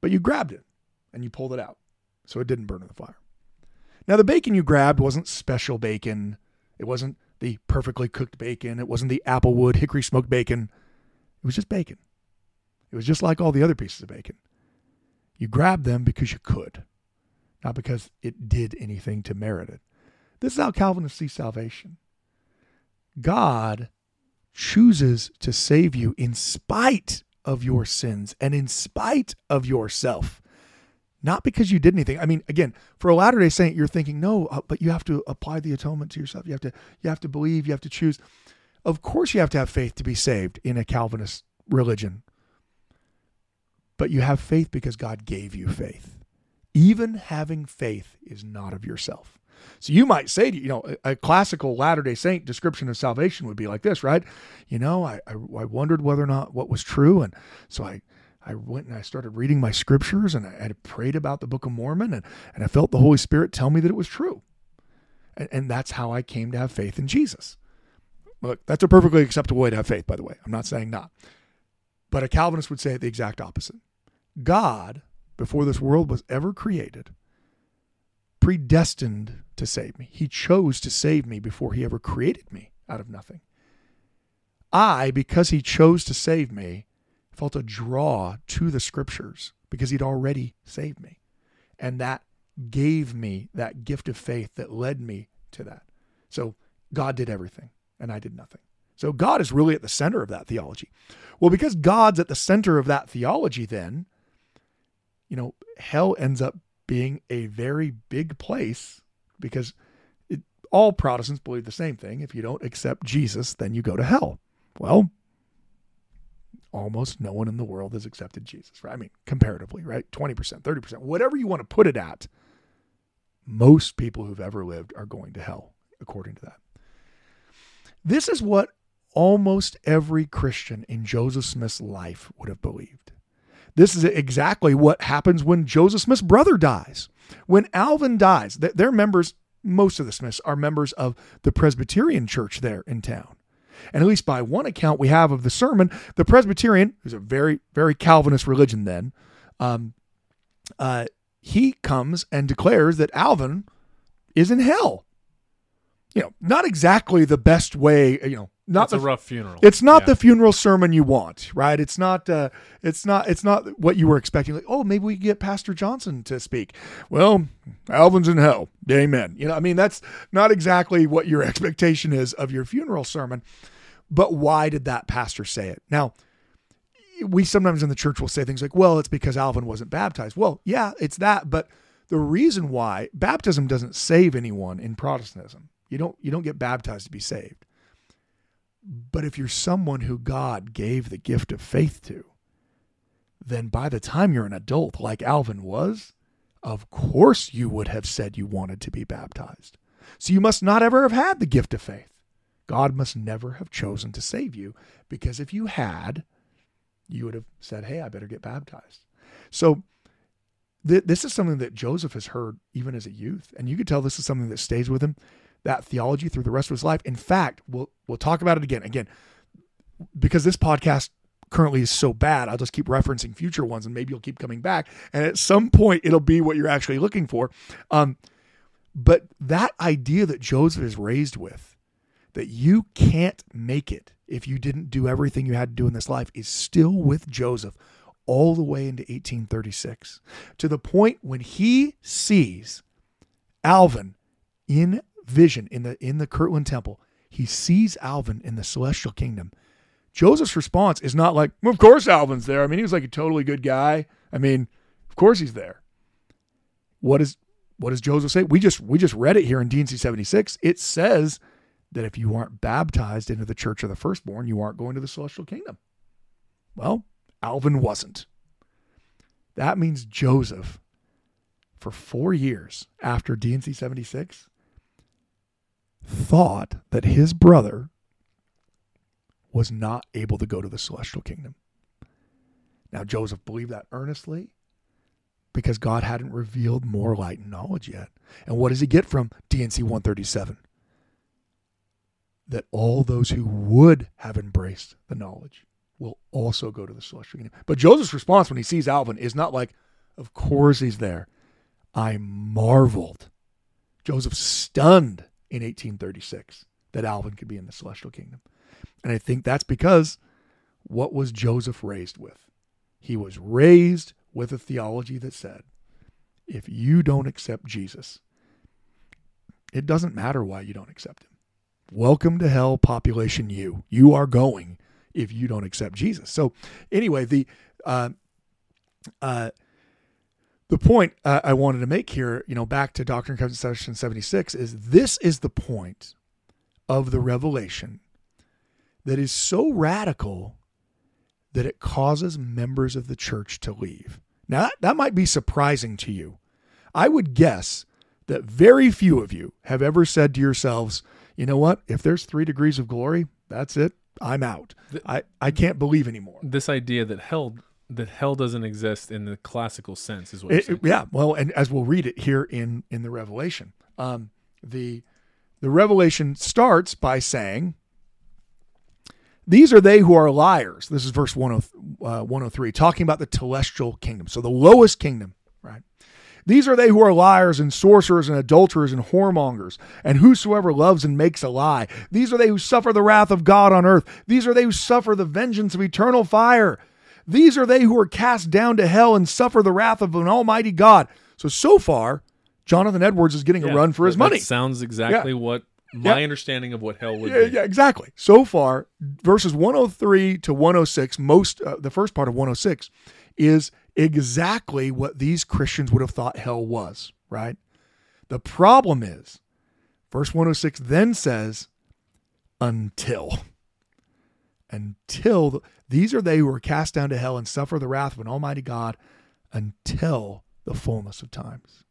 but you grabbed it and you pulled it out. So it didn't burn in the fire. Now, the bacon you grabbed wasn't special bacon. It wasn't the perfectly cooked bacon. It wasn't the applewood hickory smoked bacon. It was just bacon. It was just like all the other pieces of bacon. You grabbed them because you could, not because it did anything to merit it. This is how Calvinists see salvation. God chooses to save you in spite of your sins and in spite of yourself. Not because you did anything. I mean, again, for a Latter-day Saint, you're thinking, no, uh, but you have to apply the atonement to yourself. You have to, you have to believe. You have to choose. Of course, you have to have faith to be saved in a Calvinist religion. But you have faith because God gave you faith. Even having faith is not of yourself. So you might say, you know, a, a classical Latter day Saint description of salvation would be like this, right? You know, I, I, I wondered whether or not what was true. And so I, I went and I started reading my scriptures and I had prayed about the Book of Mormon and, and I felt the Holy Spirit tell me that it was true. And, and that's how I came to have faith in Jesus. Look, that's a perfectly acceptable way to have faith, by the way. I'm not saying not. But a Calvinist would say the exact opposite. God, before this world was ever created, predestined to save me. He chose to save me before he ever created me out of nothing. I, because he chose to save me, felt a draw to the scriptures because he'd already saved me. And that gave me that gift of faith that led me to that. So God did everything and I did nothing. So God is really at the center of that theology. Well, because God's at the center of that theology, then, you know, hell ends up being a very big place because it, all Protestants believe the same thing. If you don't accept Jesus, then you go to hell. Well, almost no one in the world has accepted Jesus, right? I mean, comparatively, right? 20%, 30%, whatever you want to put it at, most people who've ever lived are going to hell, according to that. This is what almost every Christian in Joseph Smith's life would have believed. This is exactly what happens when Joseph Smith's brother dies. When Alvin dies, they're members, most of the Smiths are members of the Presbyterian church there in town. And at least by one account we have of the sermon, the Presbyterian, who's a very, very Calvinist religion then, um, uh, he comes and declares that Alvin is in hell. You know, not exactly the best way, you know, not it's the, a rough funeral. It's not yeah. the funeral sermon you want, right? It's not. Uh, it's not. It's not what you were expecting. Like, oh, maybe we get Pastor Johnson to speak. Well, Alvin's in hell. Amen. You know, I mean, that's not exactly what your expectation is of your funeral sermon. But why did that pastor say it? Now, we sometimes in the church will say things like, "Well, it's because Alvin wasn't baptized." Well, yeah, it's that, but the reason why baptism doesn't save anyone in Protestantism. You don't. You don't get baptized to be saved but if you're someone who God gave the gift of faith to, then by the time you're an adult, like Alvin was, of course you would have said you wanted to be baptized. So you must not ever have had the gift of faith. God must never have chosen to save you because if you had, you would have said, Hey, I better get baptized. So th- this is something that Joseph has heard even as a youth. And you could tell this is something that stays with him that theology through the rest of his life. In fact, we'll we'll talk about it again. Again, because this podcast currently is so bad, I'll just keep referencing future ones and maybe you'll keep coming back. And at some point it'll be what you're actually looking for. Um, but that idea that Joseph is raised with, that you can't make it if you didn't do everything you had to do in this life, is still with Joseph all the way into 1836 to the point when he sees Alvin in vision in the in the Kirtland Temple, he sees Alvin in the celestial kingdom. Joseph's response is not like, well, "Of course Alvin's there." I mean, he was like a totally good guy. I mean, of course he's there. What is what does Joseph say? We just we just read it here in D&C 76. It says that if you aren't baptized into the church of the firstborn, you aren't going to the celestial kingdom. Well, Alvin wasn't. That means Joseph, for four years after D&C 76, thought that his brother was not able to go to the celestial kingdom. Now, Joseph believed that earnestly because God hadn't revealed more light and knowledge yet. And what does he get from D&C 137? That all those who would have embraced the knowledge will also go to the celestial kingdom. But Joseph's response when he sees Alvin is not like, of course he's there. I marveled. Joseph stunned in 1836 that Alvin could be in the celestial kingdom. And I think that's because what was Joseph raised with? He was raised with a theology that said, if you don't accept Jesus, it doesn't matter why you don't accept him. Welcome to hell, population you. You are going if you don't accept Jesus. So, anyway, the uh, uh, the point uh, I wanted to make here, you know, back to Doctrine and Covenants section 76, is this is the point of the revelation that is so radical that it causes members of the church to leave. Now, that, that might be surprising to you. I would guess that very few of you have ever said to yourselves, you know what? If there's three degrees of glory, that's it. I'm out. I, I can't believe anymore. This idea that hell that hell doesn't exist in the classical sense is what it, yeah. Well, and as we'll read it here in in the Revelation, um, the the Revelation starts by saying, "These are they who are liars." This is verse 10, uh, 103, talking about the telestial kingdom. So the lowest kingdom, right? These are they who are liars and sorcerers and adulterers and whoremongers, and whosoever loves and makes a lie. These are they who suffer the wrath of God on earth. These are they who suffer the vengeance of eternal fire. These are they who are cast down to hell and suffer the wrath of an almighty God. So, so far, Jonathan Edwards is getting yeah, a run for his money. sounds exactly yeah. what my yeah. understanding of what hell would yeah, be. Yeah, exactly. So far, verses 103 to 106, most uh, the first part of 106 is exactly what these Christians would have thought hell was, right? The problem is, verse 106 then says, until. Until these are they who are cast down to hell and suffer the wrath of an almighty God until the fullness of times,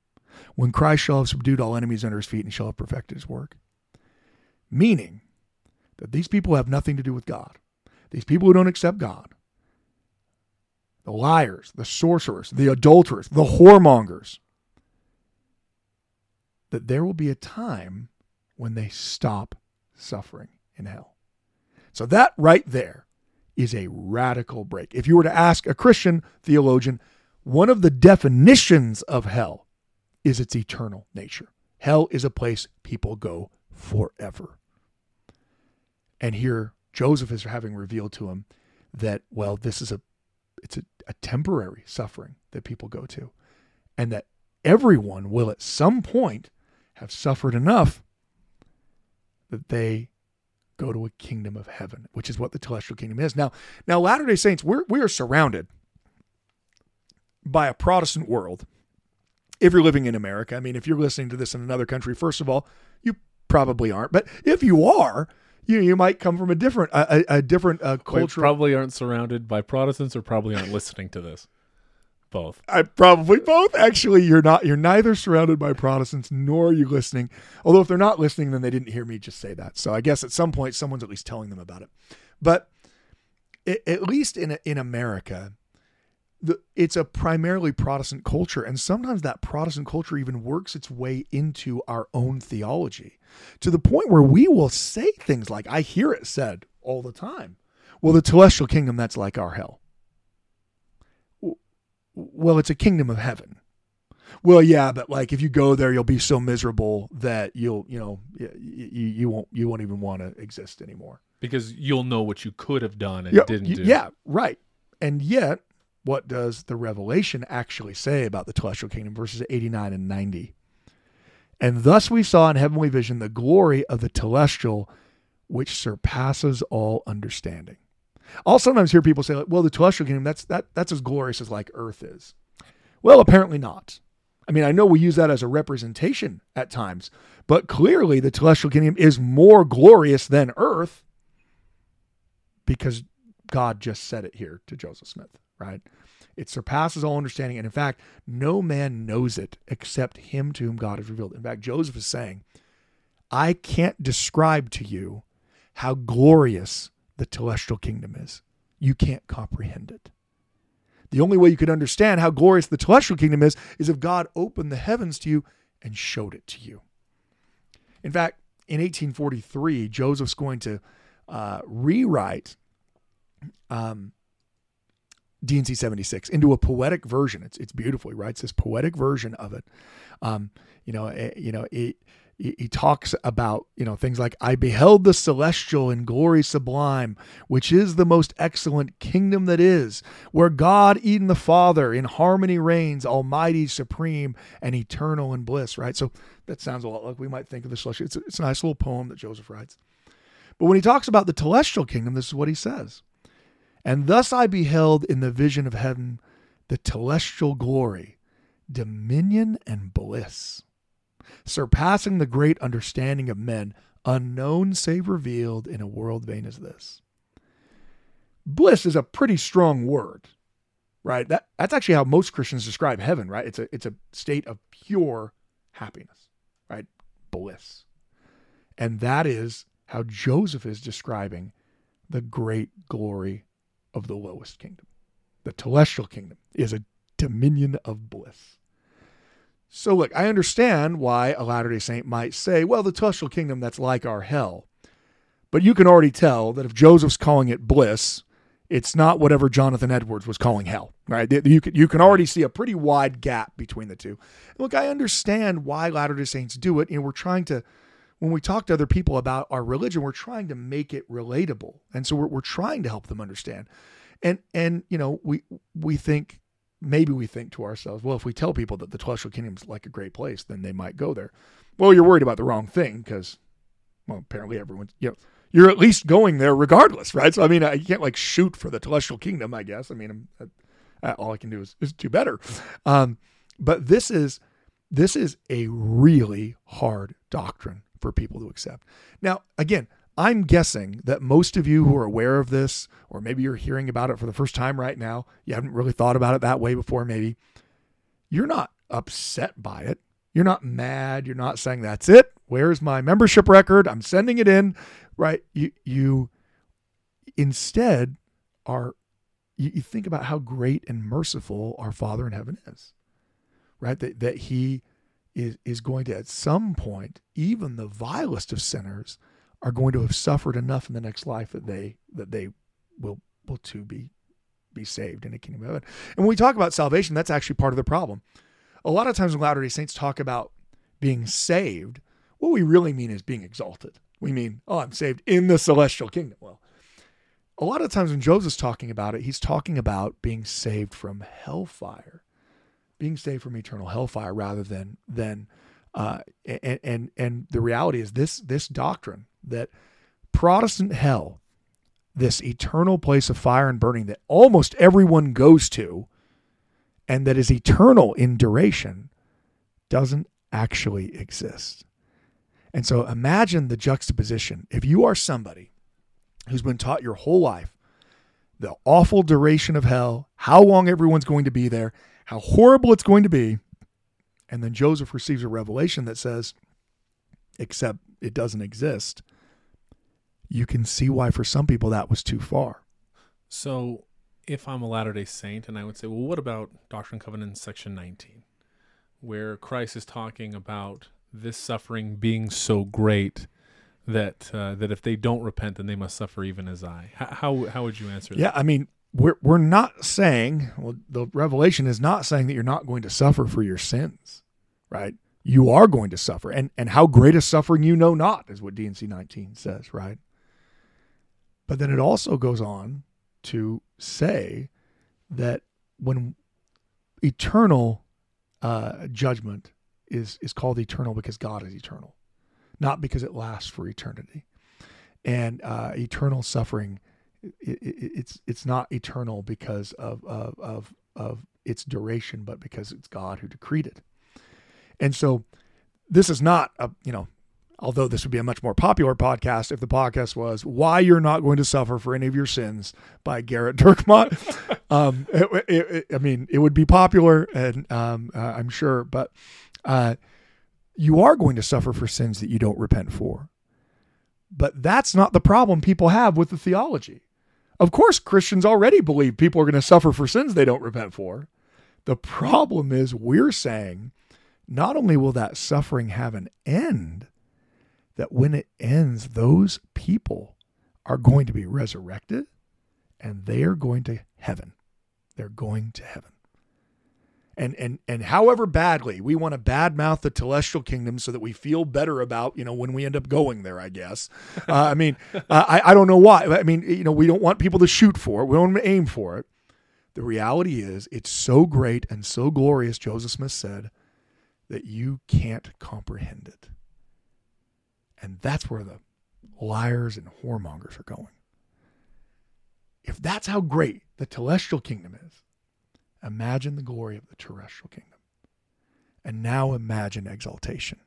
when Christ shall have subdued all enemies under his feet and shall have perfected his work. Meaning that these people have nothing to do with God. These people who don't accept God, the liars, the sorcerers, the adulterers, the whoremongers, that there will be a time when they stop suffering in hell. So that right there is a radical break. If you were to ask a Christian theologian, one of the definitions of hell is its eternal nature. Hell is a place people go forever. And here Joseph is having revealed to him that, well, this is a it's a, a temporary suffering that people go to. And that everyone will at some point have suffered enough that they go to a kingdom of heaven, which is what the telestial kingdom is. Now, now Latter-day Saints, we're we are surrounded by a Protestant world. If you're living in America, I mean, if you're listening to this in another country, first of all, you probably aren't. But if you are, you you might come from a different a, a different uh, culture. Probably aren't surrounded by Protestants, or probably aren't listening to this. Both. I probably both. Actually, you're not. You're neither surrounded by Protestants nor are you listening. Although if they're not listening, then they didn't hear me just say that. So I guess at some point, someone's at least telling them about it. But it, at least in in America, the, it's a primarily Protestant culture, and sometimes that Protestant culture even works its way into our own theology to the point where we will say things like, "I hear it said all the time." Well, the telestial kingdom that's like our hell well, it's a kingdom of heaven. Well, yeah, but like if you go there, you'll be so miserable that you'll, you know, you, you won't, you won't even want to exist anymore because you'll know what you could have done and yeah, didn't do. Yeah, right. And yet, what does the Revelation actually say about the telestial kingdom? Verses 89 and 90. And thus we saw in heavenly vision the glory of the telestial, which surpasses all understanding. I'll sometimes hear people say, like, well, the telestial kingdom, that's that that's as glorious as like earth is. Well, apparently not. I mean, I know we use that as a representation at times, but clearly the telestial kingdom is more glorious than earth because God just said it here to Joseph Smith, right? It surpasses all understanding. And in fact, no man knows it except him to whom God has revealed. In fact, Joseph is saying, I can't describe to you how glorious the telestial kingdom is. You can't comprehend it. The only way you could understand how glorious the telestial kingdom is is if God opened the heavens to you and showed it to you. In fact, in 1843, Joseph's going to uh, rewrite um, D&C 76 into a poetic version. It's it's beautiful. He writes this poetic version of it. Um, you know, it, you know, it, he talks about you know things like i beheld the celestial and glory sublime which is the most excellent kingdom that is where god eden the father in harmony reigns almighty supreme and eternal in bliss right? So that sounds a lot like we might think of the celestial. It's a, it's a nice little poem that joseph writes. But when he talks about the telestial kingdom this is what he says. And thus i beheld in the vision of heaven the telestial glory dominion and bliss surpassing the great understanding of men, unknown save revealed in a world vain as this. Bliss is a pretty strong word, right? That that's actually how most Christians describe heaven, right? It's a it's a state of pure happiness, right? Bliss. And that is how Joseph is describing the great glory of the lowest kingdom. The telestial kingdom is a dominion of bliss. So, look, I understand why a Latter day Saint might say, well, the telestial kingdom, that's like our hell. But you can already tell that if Joseph's calling it bliss, it's not whatever Jonathan Edwards was calling hell, right? You can, you can already see a pretty wide gap between the two. Look, I understand why Latter day Saints do it. And we're trying to, when we talk to other people about our religion, we're trying to make it relatable. And so we're, we're trying to help them understand. And, and, you know, we, we think maybe we think to ourselves, well, if we tell people that the telestial kingdom is like a great place, then they might go there. Well, you're worried about the wrong thing because, well, apparently everyone's, you know, you're at least going there regardless, right? So, I mean, you can't like shoot for the telestial kingdom, I guess. I mean, uh, all I can do is, is do better. Um, but this is, this is a really hard doctrine for people to accept. Now, again, I'm guessing that most of you who are aware of this, or maybe you're hearing about it for the first time right now, you haven't really thought about it that way before, maybe, you're not upset by it. You're not mad. You're not saying, that's it. Where's my membership record? I'm sending it in. Right. You, you instead are, you, you think about how great and merciful our Father in heaven is, right? That, that He is, is going to, at some point, even the vilest of sinners, are going to have suffered enough in the next life that they that they will will too be be saved in the kingdom of heaven. And when we talk about salvation, that's actually part of the problem. A lot of times when Latter day Saints talk about being saved, what we really mean is being exalted. We mean, oh, I'm saved in the celestial kingdom. Well, a lot of times when Joseph's talking about it, he's talking about being saved from hellfire, being saved from eternal hellfire rather than than uh, and and and the reality is this this doctrine that Protestant hell, this eternal place of fire and burning that almost everyone goes to, and that is eternal in duration, doesn't actually exist. And so imagine the juxtaposition. If you are somebody who's been taught your whole life the awful duration of hell, how long everyone's going to be there, how horrible it's going to be, and then Joseph receives a revelation that says, except it doesn't exist, you can see why for some people that was too far. So if I'm a Latter day Saint, and I would say, well, what about Doctrine and Covenants section 19, where Christ is talking about this suffering being so great that uh, that if they don't repent, then they must suffer even as I. How how, how would you answer that? Yeah, I mean, we're we're not saying well, the revelation is not saying that you're not going to suffer for your sins, right? You are going to suffer, and and how great a suffering you know not is what D&C 19 says, right? But then it also goes on to say that when eternal uh, judgment is is called eternal because God is eternal, not because it lasts for eternity, and uh, eternal suffering it, it, it's it's not eternal because of, of of of its duration, but because it's God who decreed it, and so this is not a you know although this would be a much more popular podcast if the podcast was Why You're Not Going to Suffer for Any of Your Sins by Gerrit Dirkmaat. um, it, it, I mean, it would be popular, and um, uh, I'm sure, but uh, you are going to suffer for sins that you don't repent for. But that's not the problem people have with the theology. Of course, Christians already believe people are going to suffer for sins they don't repent for. The problem is we're saying not only will that suffering have an end, that when it ends, those people are going to be resurrected and they are going to heaven. They're going to heaven. And, and and however badly we want to badmouth the telestial kingdom so that we feel better about you know when we end up going there I guess. Uh, I mean uh, I I don't know why. I mean you know we don't want people to shoot for it. We don't want to aim for it. The reality is it's so great and so glorious Joseph Smith said that you can't comprehend it and that's where the liars and whoremongers are going if that's how great the telestial kingdom is, imagine the glory of the terrestrial kingdom. And now imagine exaltation.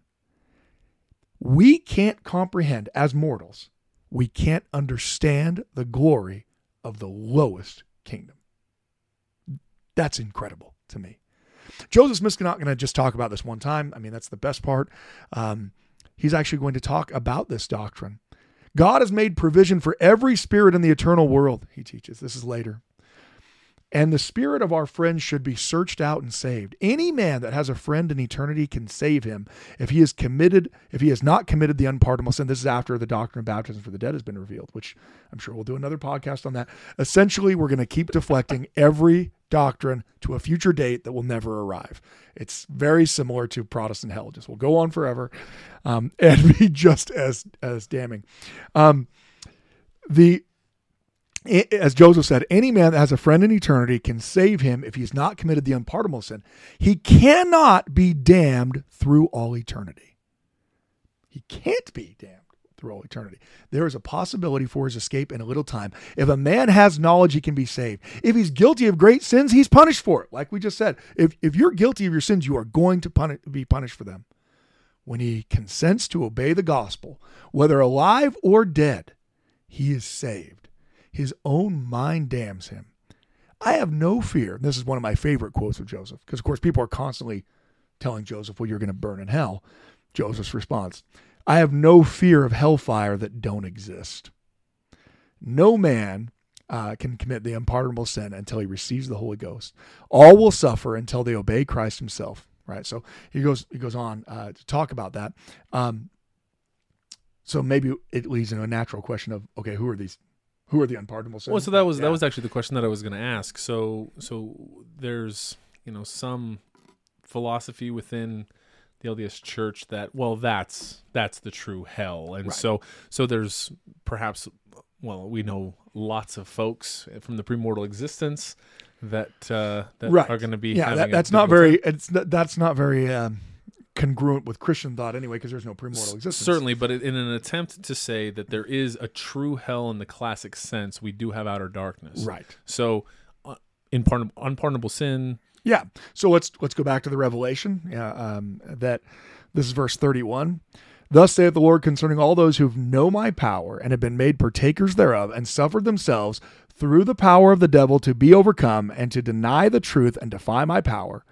We can't comprehend, as mortals, we can't understand the glory of the lowest kingdom. That's incredible to me. Joseph Smith's not going to just talk about this one time. I mean, that's the best part. Um, he's actually going to talk about this doctrine God has made provision for every spirit in the eternal world, he teaches. This is later. And the spirit of our friends should be searched out and saved. Any man that has a friend in eternity can save him if he is committed, if he has not committed the unpardonable sin. This is after the doctrine of baptism for the dead has been revealed, which I'm sure we'll do another podcast on that. Essentially, we're going to keep deflecting every doctrine to a future date that will never arrive. It's very similar to Protestant hell; just will go on forever, um, and be just as as damning. Um, the as Joseph said, any man that has a friend in eternity can save him if he's not committed the unpardonable sin. He cannot be damned through all eternity. He can't be damned through all eternity. There is a possibility for his escape in a little time. If a man has knowledge, he can be saved. If he's guilty of great sins, he's punished for it. Like we just said, if, if you're guilty of your sins, you are going to be punished for them. When he consents to obey the gospel, whether alive or dead, he is saved. His own mind damns him. I have no fear. This is one of my favorite quotes of Joseph, because of course people are constantly telling Joseph, well, you're going to burn in hell. Joseph's response I have no fear of hellfire that don't exist. No man uh, can commit the unpardonable sin until he receives the Holy Ghost. All will suffer until they obey Christ Himself. Right. So he goes he goes on uh, to talk about that. Um, so maybe it leads into a natural question of okay, who are these? Who are the unpardonable sins? Well, so that was Yeah. that was actually the question that I was going to ask. So so there's you know some philosophy within the LDS Church that well that's that's the true hell, and Right. so so there's perhaps well we know lots of folks from the premortal existence that uh, that right are going to be yeah having that, a that's not very time. it's that's not very um, congruent with christian thought anyway because there's no premortal existence. Certainly, but in an attempt to say that there is a true hell in the classic sense, we do have outer darkness. right. So, uh, in unpardonable sin, yeah. So let's let's go back to the revelation yeah um, that this is verse 31 thus saith the lord concerning all those who know my power and have been made partakers thereof and suffered themselves through the power of the devil to be overcome and to deny the truth and defy my power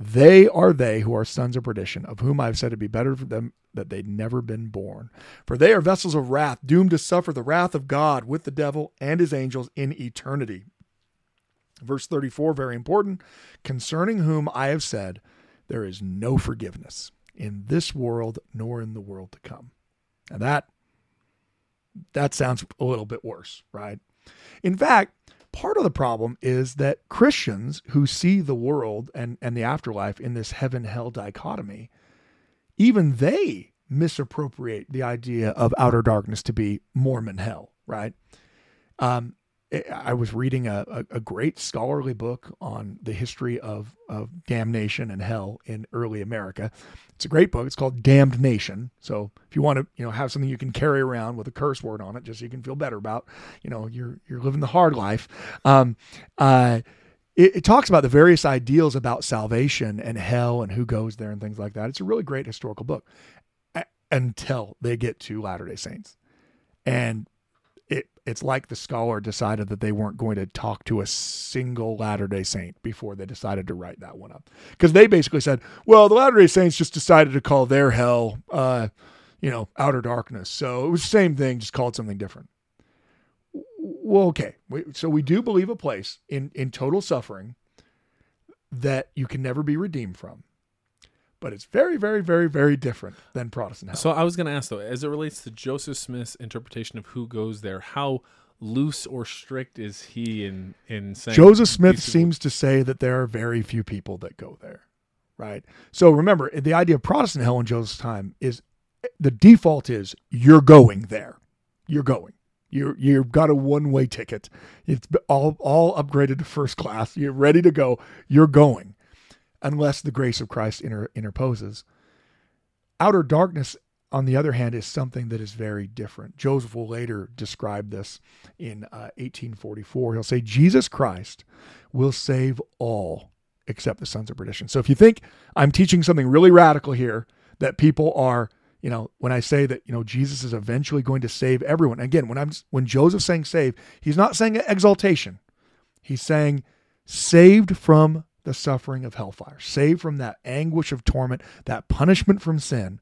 They are they who are sons of perdition, of whom I have said it be better for them that they'd never been born. For they are vessels of wrath, doomed to suffer the wrath of God with the devil and his angels in eternity. Verse 34, very important. Concerning whom I have said, there is no forgiveness in this world nor in the world to come. Now that that sounds a little bit worse, right? In fact, part of the problem is that Christians who see the world and, and the afterlife in this heaven hell dichotomy, even they misappropriate the idea of outer darkness to be Mormon hell, right? Um, I- was reading a, a, a great scholarly book on the history of, of damnation and hell in early America. It's a great book. It's called Damned Nation. So if you want to, you know, have something you can carry around with a curse word on it, just so you can feel better about, you know, you're you're living the hard life. Um, uh, it, it talks about the various ideals about salvation and hell and who goes there and things like that. It's a really great historical book until they get to Latter Day Saints, and it it's like the scholar decided that they weren't going to talk to a single Latter Day Saint before they decided to write that one up, because they basically said, well, the Latter Day Saints just decided to call their hell, uh, you know, outer darkness, so it was the same thing, just called something different. Well, okay, so we do believe a place in in total suffering that you can never be redeemed from but it's very, very, very, very different than Protestant hell. So I was going to ask though, as it relates to Joseph Smith's interpretation of who goes there, how loose or strict is he in in saying? Joseph Smith seems to say that there are very few people that go there, right? So remember, the idea of Protestant hell in Joseph's time is the default is you're going there, you're going. You you've got a one way ticket. It's all all upgraded to first class. You're ready to go. You're going unless the grace of Christ inter, interposes. Outer darkness, on the other hand, is something that is very different. Joseph will later describe this in uh, 1844. He'll say, Jesus Christ will save all except the sons of perdition. So if you think I'm teaching something really radical here, that people are, you know, when I say that, you know, Jesus is eventually going to save everyone. Again, when I'm when Joseph's saying save, he's not saying exaltation. He's saying saved from the suffering of hellfire, saved from that anguish of torment, that punishment from sin,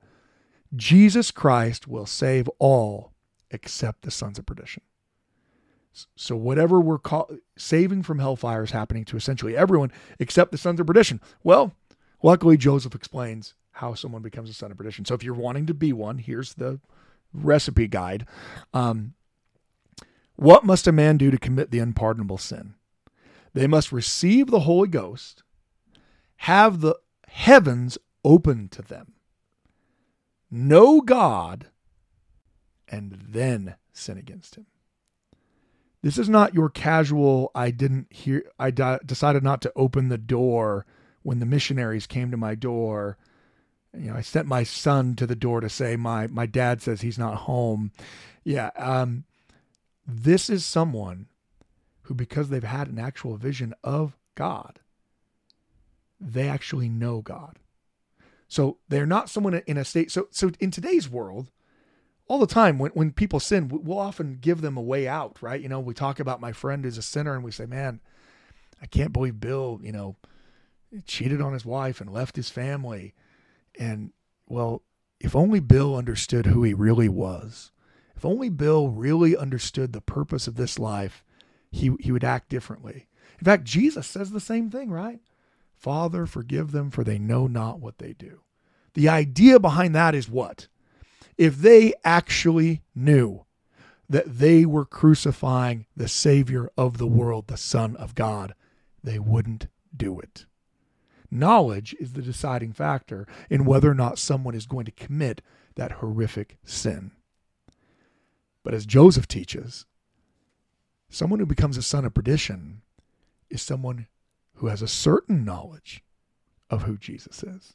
Jesus Christ will save all except the sons of perdition. So whatever we're call, saving from hellfire is happening to essentially everyone except the sons of perdition. Well, luckily Joseph explains how someone becomes a son of perdition. So if you're wanting to be one, here's the recipe guide. Um, what must a man do to commit the unpardonable sin? They must receive the Holy Ghost, have the heavens open to them, know God, and then sin against Him. This is not your casual, I didn't hear, I decided not to open the door when the missionaries came to my door. You know, I sent my son to the door to say, my, my dad says he's not home. Yeah. Um, this is someone who, because they've had an actual vision of God, they actually know God. So they're not someone in a state. So, so in today's world, all the time when, when people sin, we'll often give them a way out, right? You know, we talk about my friend is a sinner and we say, man, I can't believe Bill, you know, cheated on his wife and left his family. And well, if only Bill understood who he really was, if only Bill really understood the purpose of this life, he, he would act differently. In fact, Jesus says the same thing, right? Father, forgive them, for they know not what they do. The idea behind that is what? If they actually knew that they were crucifying the Savior of the world, the Son of God, they wouldn't do it. Knowledge is the deciding factor in whether or not someone is going to commit that horrific sin. But as Joseph teaches, Someone who becomes a son of perdition is someone who has a certain knowledge of who Jesus is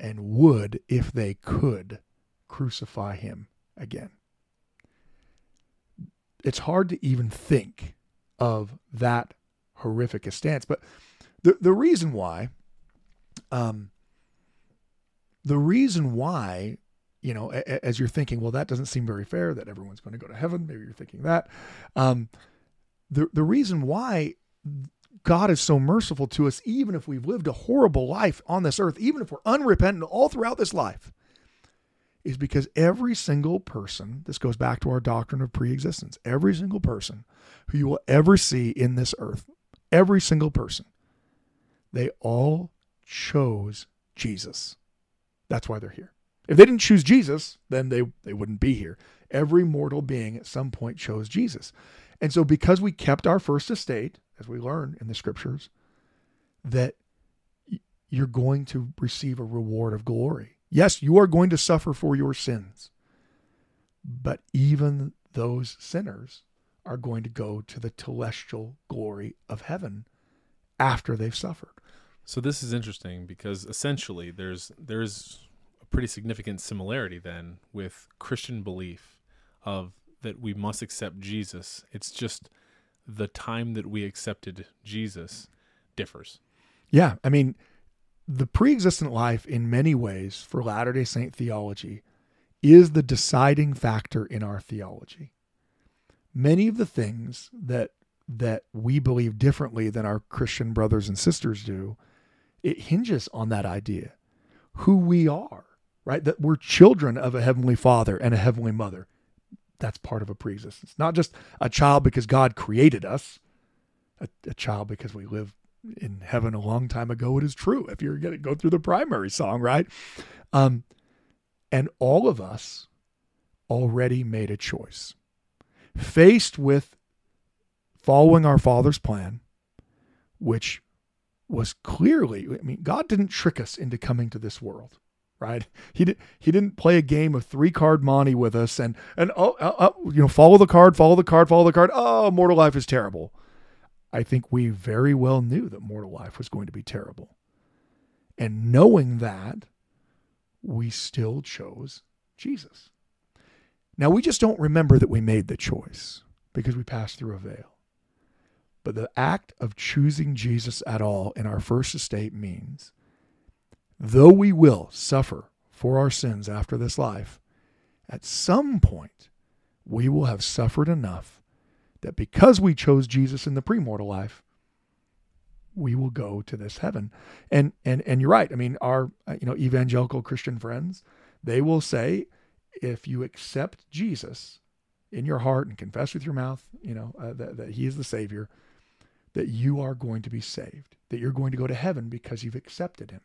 and would, if they could, crucify him again. It's hard to even think of that horrific a stance, but the the reason why, um, the reason why you know, as you're thinking, well, that doesn't seem very fair that everyone's going to go to heaven. Maybe you're thinking that. Um, the the reason why God is so merciful to us, even if we've lived a horrible life on this earth, even if we're unrepentant all throughout this life, is because every single person, this goes back to our doctrine of preexistence, every single person who you will ever see in this earth, every single person, they all chose Jesus. That's why they're here. If they didn't choose Jesus, then they, they wouldn't be here. Every mortal being at some point chose Jesus. And so, because we kept our first estate, as we learn in the scriptures, that you're going to receive a reward of glory. Yes, you are going to suffer for your sins, but even those sinners are going to go to the telestial glory of heaven after they've suffered. So this is interesting because essentially there's there's pretty significant similarity then with Christian belief of that we must accept Jesus. It's just the time that we accepted Jesus differs. Yeah, I mean, the pre-existent life in many ways for Latter-day Saint theology is the deciding factor in our theology. many of the things that that we believe differently than our Christian brothers and sisters do, it hinges on that idea who we are, right? That we're children of a heavenly father and a heavenly mother. That's part of a preexistence. Not just a child because God created us, a, a child because we live in heaven a long time ago. It is true. If you're going to go through the primary song, right? Um, and all of us already made a choice. Faced with following our Father's plan, which was clearly, I mean, God didn't trick us into coming to this world, right? He did, he didn't play a game of three card monte with us and and oh, oh, oh, you know, follow the card, follow the card, follow the card. Oh, mortal life is terrible. I think we very well knew that mortal life was going to be terrible. And knowing that, we still chose Jesus. Now, we just don't remember that we made the choice because we passed through a veil. But the act of choosing Jesus at all in our first estate means, though we will suffer for our sins after this life, at some point we will have suffered enough that because we chose Jesus in the premortal life, we will go to this heaven. And and and you're right. I mean, our uh, you know evangelical Christian friends, they will say, if you accept Jesus in your heart and confess with your mouth, you know uh, that, that He is the Savior, that you are going to be saved, that you're going to go to heaven because you've accepted Him.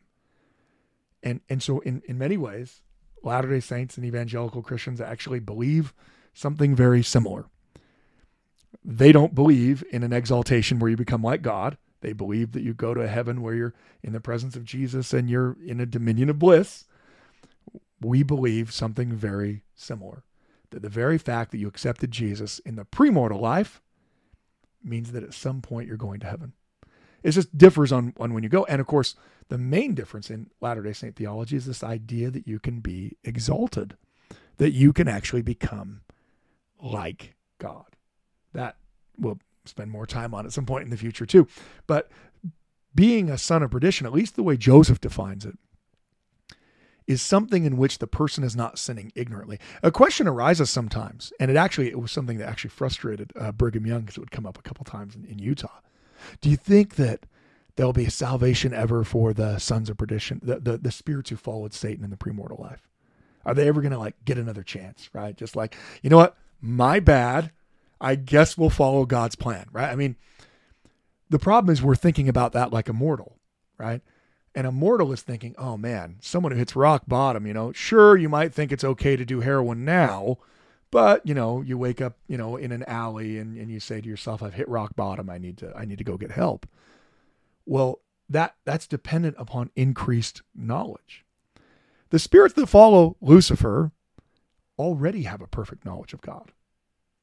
And and so in in many ways, Latter Day Saints and evangelical Christians actually believe something very similar. They don't believe in an exaltation where you become like God. They believe that you go to heaven where you're in the presence of Jesus and you're in a dominion of bliss. We believe something very similar. That the very fact that you accepted Jesus in the premortal life means that at some point you're going to heaven. It just differs on, on when you go. And of course, the main difference in Latter day Saint theology is this idea that you can be exalted, that you can actually become like God. That we'll spend more time on at some point in the future too. But being a son of perdition, at least the way Joseph defines it, is something in which the person is not sinning ignorantly. A question arises sometimes, and it actually it was something that actually frustrated uh, Brigham Young because it would come up a couple times in, in Utah. Do you think that there'll be a salvation ever for the sons of perdition, the, the, the spirits who followed Satan in the premortal life? Are they ever going to like get another chance, right? Just like, you know what? My bad. I guess we'll follow God's plan, right? I mean, the problem is we're thinking about that like a mortal, right? And a mortal is thinking, oh man, someone who hits rock bottom, you know, sure, you might think it's okay to do heroin now, but you know, you wake up, you know, in an alley and, and you say to yourself, I've hit rock bottom. I need to, I need to go get help. Well, that that's dependent upon increased knowledge. The spirits that follow Lucifer already have a perfect knowledge of God.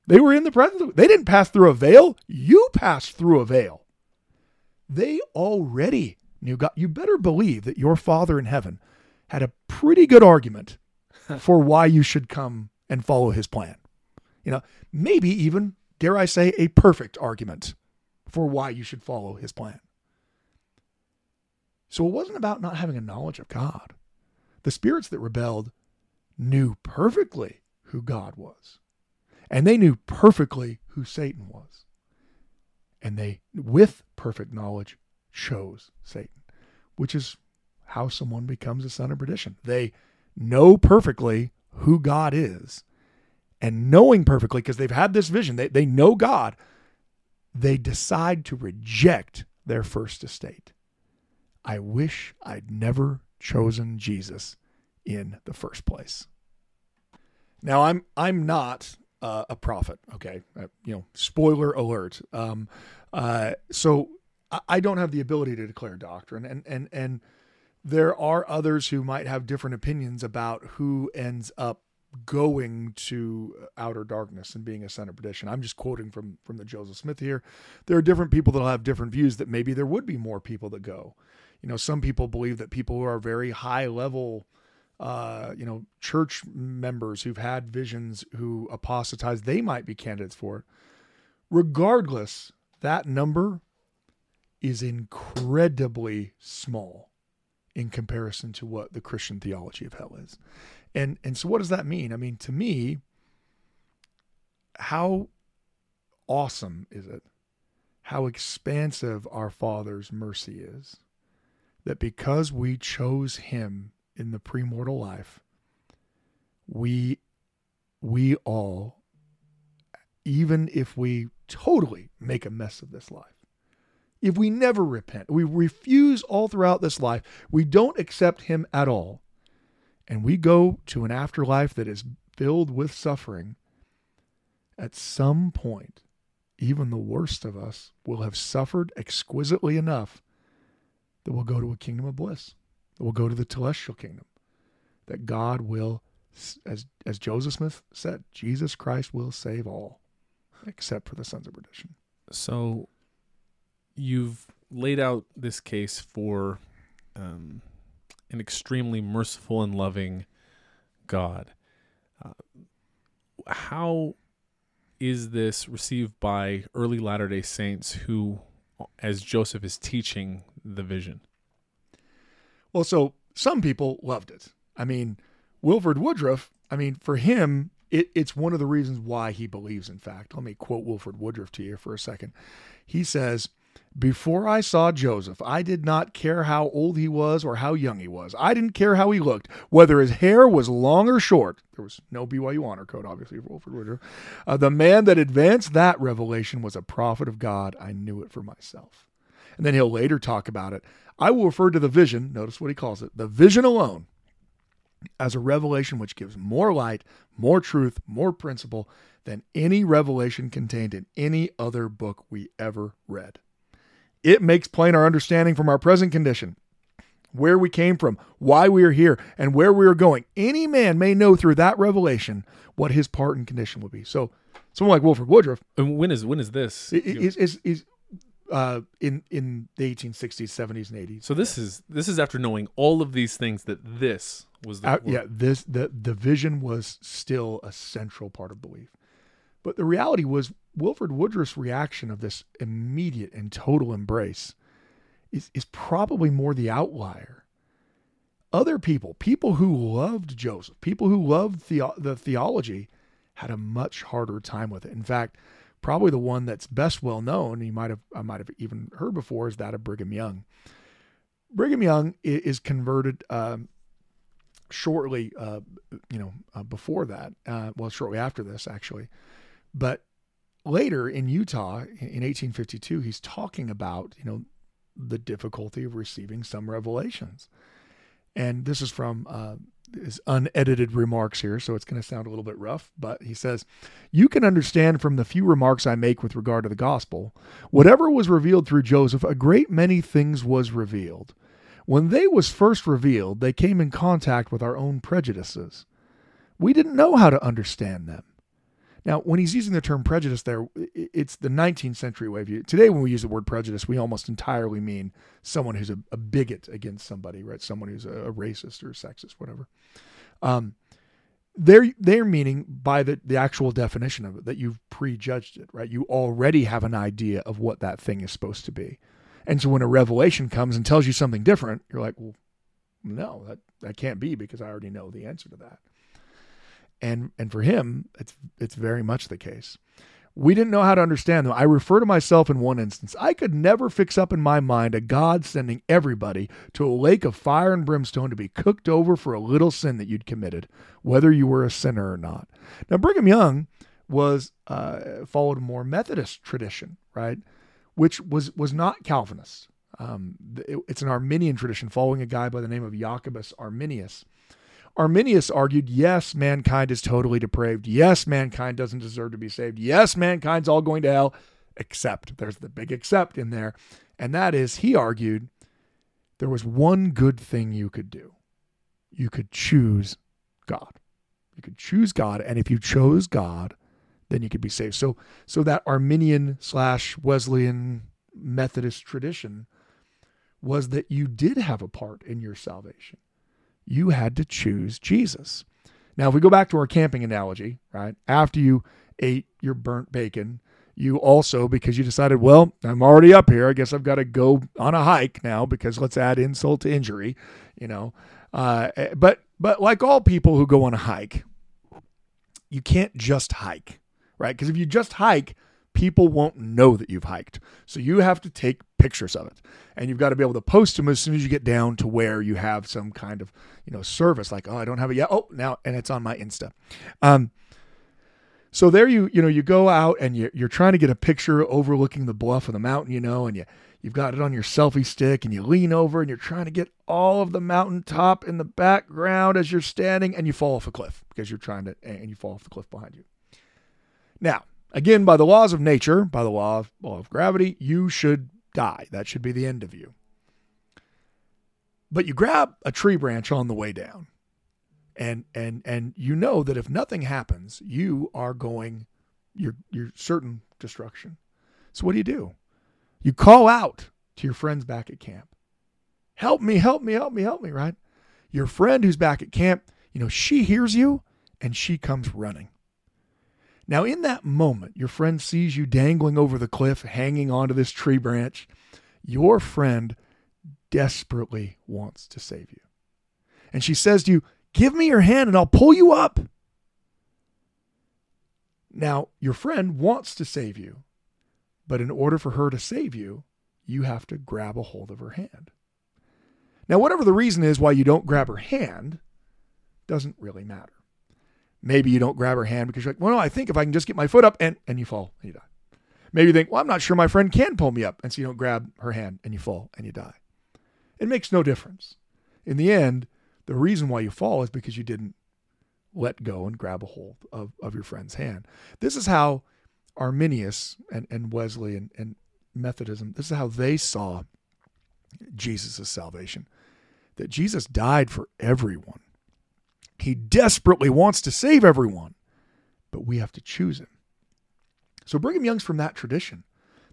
They were in the presence of, they didn't pass through a veil. You passed through a veil. They already knew God. You better believe that your Father in heaven had a pretty good argument for why you should come and follow his plan. You know, maybe even, dare I say, a perfect argument for why you should follow his plan. So it wasn't about not having a knowledge of God. The spirits that rebelled knew perfectly who God was. And they knew perfectly who Satan was. And they, with perfect knowledge, chose Satan, which is how someone becomes a son of perdition. They know perfectly who God is. And knowing perfectly, because they've had this vision, they, they know God, they decide to reject their first estate. I wish I'd never chosen Jesus in the first place. Now I'm I'm not uh, a prophet. Okay, uh, you know, spoiler alert. Um, uh, so I, I don't have the ability to declare doctrine, and and and there are others who might have different opinions about who ends up going to outer darkness and being a of perdition. I'm just quoting from from the Joseph Smith here. There are different people that'll have different views that maybe there would be more people that go. You know, some people believe that people who are very high level uh, you know, church members who've had visions who apostatize, they might be candidates for it. Regardless, that number is incredibly small in comparison to what the Christian theology of hell is. And and so what does that mean? I mean, to me, how awesome is it? How expansive our Father's mercy is. That because we chose him in the premortal life, we we all even if we totally make a mess of this life, if we never repent, we refuse all throughout this life, we don't accept Him at all, and we go to an afterlife that is filled with suffering, at some point, even the worst of us will have suffered exquisitely enough that we'll go to a kingdom of bliss, that we'll go to the telestial kingdom, that God will, as, as Joseph Smith said, Jesus Christ will save all except for the sons of perdition. So you've laid out this case for um, an extremely merciful and loving God. Uh, how is this received by early Latter day Saints who, as Joseph is teaching the vision? Well, so some people loved it. I mean, Wilford Woodruff, I mean, for him, it, it's one of the reasons why he believes, in fact. Let me quote Wilford Woodruff to you for a second. He says, Before I saw Joseph, I did not care how old he was or how young he was. I didn't care how he looked, whether his hair was long or short. There was no BYU honor code, obviously, for Wilford Woodruff. Uh, the man that advanced that revelation was a prophet of God. I knew it for myself. And then he'll later talk about it. I will refer to the vision, notice what he calls it, the vision alone as a revelation which gives more light, more truth, more principle than any revelation contained in any other book we ever read. It makes plain our understanding from our present condition, where we came from, why we are here, and where we are going. Any man may know through that revelation what his part and condition will be. So, someone like Wilford Woodruff. And when is when is this? Is is, is uh, in in the 1860s, 70s, and 80s. So this is this is after knowing all of these things that this was the uh, yeah this the the vision was still a central part of belief, but the reality was Wilford Woodruff's reaction of this immediate and total embrace is is probably more the outlier. Other people, people who loved Joseph, people who loved the the theology, had a much harder time with it. In fact Probably the one that's best well known, you might have I might have even heard before, is that of Brigham Young. Brigham Young is converted um, shortly, uh, you know, uh, before that. Uh, well, shortly after this, actually, but later in Utah in 1852, he's talking about you know the difficulty of receiving some revelations, and this is from uh, his unedited remarks here, so it's going to sound a little bit rough, but he says, You can understand from the few remarks I make with regard to the gospel, whatever was revealed through Joseph, a great many things was revealed. When they was first revealed, they came in contact with our own prejudices. We didn't know how to understand them. Now, when he's using the term prejudice there, it's the 19th century way of view. Today, when we use the word prejudice, we almost entirely mean someone who's a, a bigot against somebody, right? Someone who's a, a racist or a sexist, whatever. Um, they're they're meaning by the, the actual definition of it that you've prejudged it, right? You already have an idea of what that thing is supposed to be. And so when a revelation comes and tells you something different, you're like, well, no, that, that can't be because I already know the answer to that and and for him it's it's very much the case. We didn't know how to understand them. I refer to myself in one instance. I could never fix up in my mind a god sending everybody to a lake of fire and brimstone to be cooked over for a little sin that you'd committed whether you were a sinner or not. Now brigham young was uh, followed a more methodist tradition right which was was not calvinist. Um, it, it's an arminian tradition following a guy by the name of jacobus arminius Arminius argued, yes, mankind is totally depraved. Yes, mankind doesn't deserve to be saved. Yes, mankind's all going to hell, except there's the big except in there. And that is, he argued, there was one good thing you could do. You could choose God. You could choose God. And if you chose God, then you could be saved. So, so that Arminian slash Wesleyan Methodist tradition was that you did have a part in your salvation you had to choose Jesus. Now, if we go back to our camping analogy, right? After you ate your burnt bacon, you also, because you decided, well, I'm already up here. I guess I've got to go on a hike now because let's add insult to injury, you know. Uh, eh, but but like all people who go on a hike, you can't just hike, right? Because if you just hike, people won't know that you've hiked. So you have to take pictures of it. And you've got to be able to post them as soon as you get down to where you have some kind of, you know, service like, oh, I don't have it yet. Oh, now, and it's on my Insta. Um, so there you, you know, you go out and you're, you're trying to get a picture overlooking the bluff of the mountain, you know, and you, you've got it on your selfie stick and you lean over and you're trying to get all of the mountaintop in the background as you're standing and you fall off a cliff because you're trying to, and you fall off the cliff behind you. Now, again, by the laws of nature, by the law of, law of gravity, you should die. That should be the end of you. But you grab a tree branch on the way down and and and you know that if nothing happens, you are going you're you're certain destruction. So what do you do? You call out to your friends back at camp. Help me, help me, help me, help me, right? Your friend who's back at camp, you know, she hears you and she comes running. Now, in that moment, your friend sees you dangling over the cliff, hanging onto this tree branch. Your friend desperately wants to save you. And she says to you, Give me your hand and I'll pull you up. Now, your friend wants to save you, but in order for her to save you, you have to grab a hold of her hand. Now, whatever the reason is why you don't grab her hand, doesn't really matter. Maybe you don't grab her hand because you're like, well, no, I think if I can just get my foot up and, and you fall and you die. Maybe you think, well, I'm not sure my friend can pull me up. And so you don't grab her hand and you fall and you die. It makes no difference. In the end, the reason why you fall is because you didn't let go and grab a hold of, of your friend's hand. This is how Arminius and, and Wesley and, and Methodism, this is how they saw Jesus' salvation. That Jesus died for everyone. He desperately wants to save everyone, but we have to choose him. So Brigham Young's from that tradition.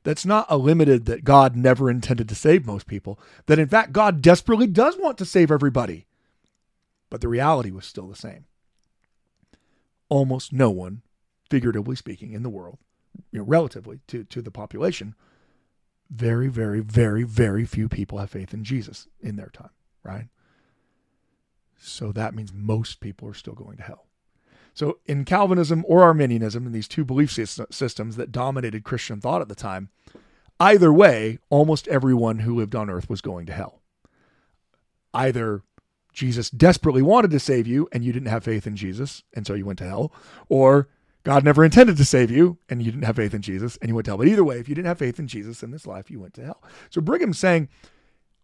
That's not a limited that God never intended to save most people, that in fact God desperately does want to save everybody but the reality was still the same. Almost no one, figuratively speaking, in the world, you know, relatively to, to the population, very, very, very, very few people have faith in Jesus in their time, right? So that means most people are still going to hell. So in Calvinism or Arminianism, in these two belief systems that dominated Christian thought at the time, either way, almost everyone who lived on earth was going to hell. Either Jesus desperately wanted to save you and you didn't have faith in Jesus and so you went to hell, or God never intended to save you and you didn't have faith in Jesus and you went to hell. But either way, if you didn't have faith in Jesus in this life, you went to hell. So Brigham's saying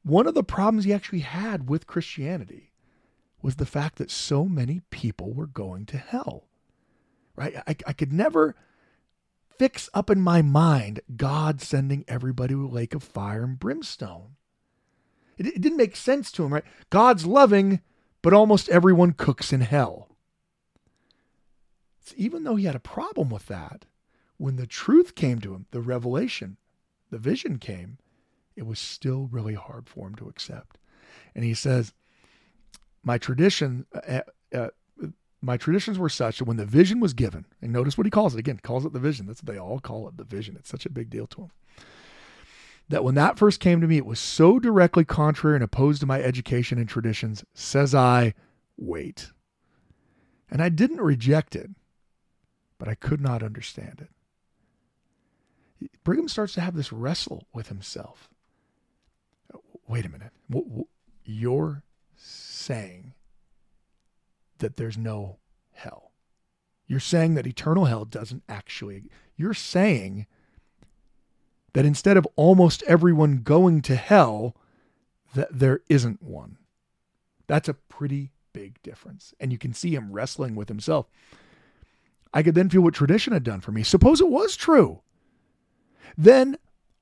one of the problems he actually had with Christianity was the fact that so many people were going to hell. Right? I, I could never fix up in my mind God sending everybody to a lake of fire and brimstone. It, it didn't make sense to him, right? God's loving, but almost everyone cooks in hell. So even though he had a problem with that, when the truth came to him, the revelation, the vision came, it was still really hard for him to accept. And he says, "My tradition, uh, uh, my traditions were such that when the vision was given, and notice what he calls it again, calls it the vision. That's what they all call it, the vision. It's such a big deal to him that when that first came to me, it was so directly contrary and opposed to my education and traditions, says I, wait. And I didn't reject it, but I could not understand it. Brigham starts to have this wrestle with himself. Wait a minute. You're saying that there's no hell. You're saying that eternal hell doesn't actually. You're saying that instead of almost everyone going to hell, that there isn't one. That's a pretty big difference. And you can see him wrestling with himself. I could then feel what tradition had done for me. Suppose it was true. Then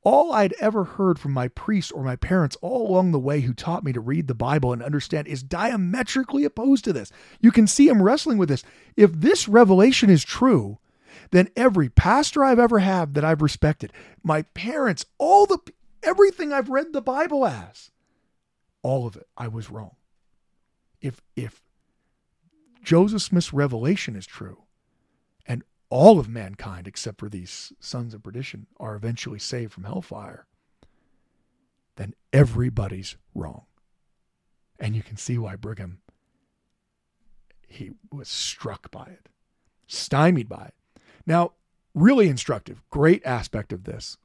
all I'd ever heard from my priest or my parents all along the way who taught me to read the Bible and understand is diametrically opposed to this. You can see him wrestling with this. If this revelation is true, then every pastor I've ever had that I've respected, my parents, all the everything I've read the Bible as, all of it, I was wrong. If if Joseph Smith's revelation is true, all of mankind except for these sons of perdition are eventually saved from hellfire, then everybody's wrong. And you can see why Brigham he was struck by it, stymied by it. Now, really instructive, great aspect of this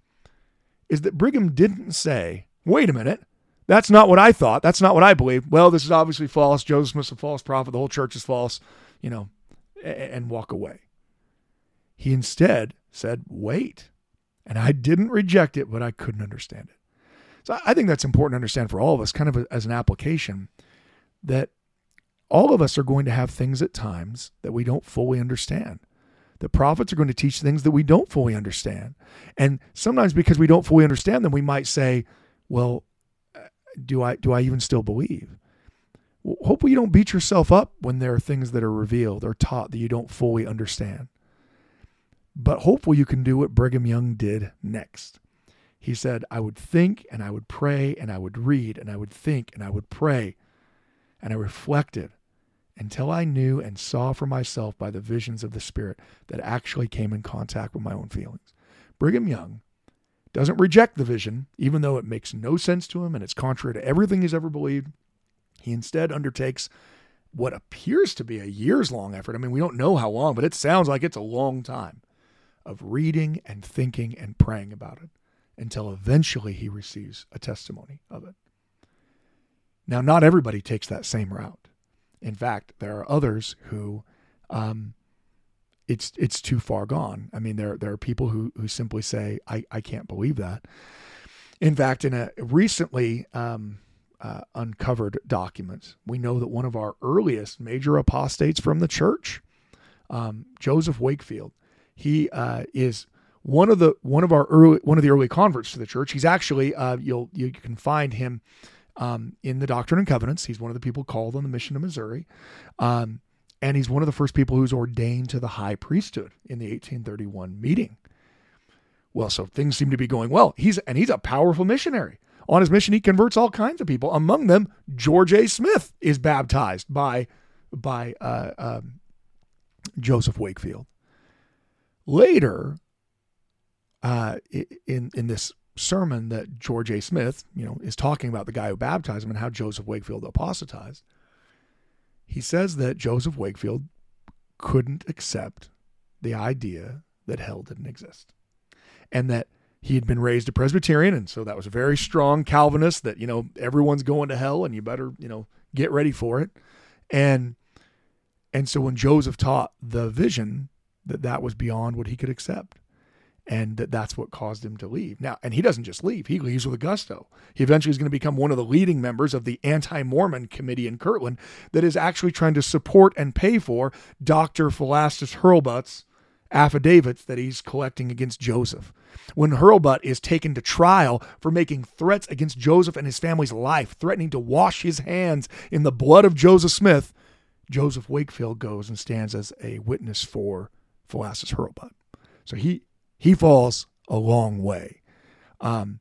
is that Brigham didn't say, wait a minute, that's not what I thought. That's not what I believe. Well, this is obviously false. Joseph Smith's a false prophet. The whole church is false, you know, and walk away. He instead said, wait. And I didn't reject it, but I couldn't understand it. So I think that's important to understand for all of us, kind of as an application, that all of us are going to have things at times that we don't fully understand. The prophets are going to teach things that we don't fully understand. And sometimes because we don't fully understand them, we might say, well, uh, do I do I even still believe? Well, hopefully you don't beat yourself up when there are things that are revealed or taught that you don't fully understand. But hopefully you can do what Brigham Young did next. He said, I would think and I would pray and I would read and I would think and I would pray. And I reflected until I knew and saw for myself by the visions of the Spirit that actually came in contact with my own feelings. Brigham Young doesn't reject the vision, even though it makes no sense to him and it's contrary to everything he's ever believed. He instead undertakes what appears to be a years long effort. I mean, we don't know how long, but it sounds like it's a long time of reading and thinking and praying about it until eventually he receives a testimony of it. Now, not everybody takes that same route. In fact, there are others who um, it's it's too far gone. I mean, there there are people who who simply say, "I I can't believe that." In fact, in a recently um, uh, uncovered document, we know that one of our earliest major apostates from the church, um, Joseph Wakefield, he uh, is one of the one of our early one of the early converts to the church. He's actually uh, you'll you can find him um, in the Doctrine and Covenants. He's one of the people called on the mission of Missouri. Um, and he's one of the first people who's ordained to the high priesthood in the 1831 meeting. Well, so things seem to be going well. He's and he's a powerful missionary. On his mission, he converts all kinds of people. Among them, George A. Smith is baptized by by uh, um, Joseph Wakefield. Later, uh, in in this sermon that George A. Smith, you know, is talking about the guy who baptized him and how Joseph Wakefield apostatized he says that Joseph Wakefield couldn't accept the idea that hell didn't exist and that he had been raised a Presbyterian. And so that was a very strong Calvinist that, you know, everyone's going to hell and you better, you know, get ready for it. And, and so when Joseph taught the vision that that was beyond what he could accept and that that's what caused him to leave. Now, and he doesn't just leave, he leaves with a gusto. He eventually is going to become one of the leading members of the anti Mormon committee in Kirtland that is actually trying to support and pay for Dr. Philastus Hurlbut's affidavits that he's collecting against Joseph. When Hurlbut is taken to trial for making threats against Joseph and his family's life, threatening to wash his hands in the blood of Joseph Smith, Joseph Wakefield goes and stands as a witness for Philastus Hurlbut. So he he falls a long way. Um,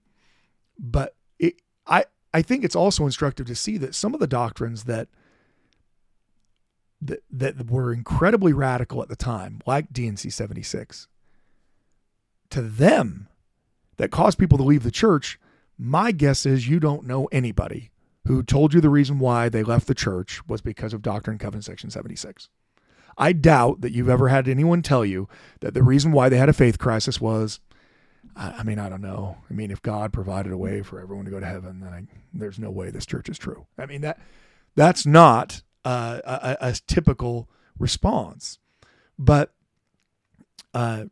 but it, I, I think it's also instructive to see that some of the doctrines that, that, that were incredibly radical at the time, like D&C 76, to them, that caused people to leave the church, my guess is you don't know anybody who told you the reason why they left the church was because of Doctrine and Covenant Section 76. I doubt that you've ever had anyone tell you that the reason why they had a faith crisis was, I, I mean, I don't know. I mean, if God provided a way for everyone to go to heaven, then I, there's no way this church is true. I mean that that's not uh, a, a, typical response, but uh,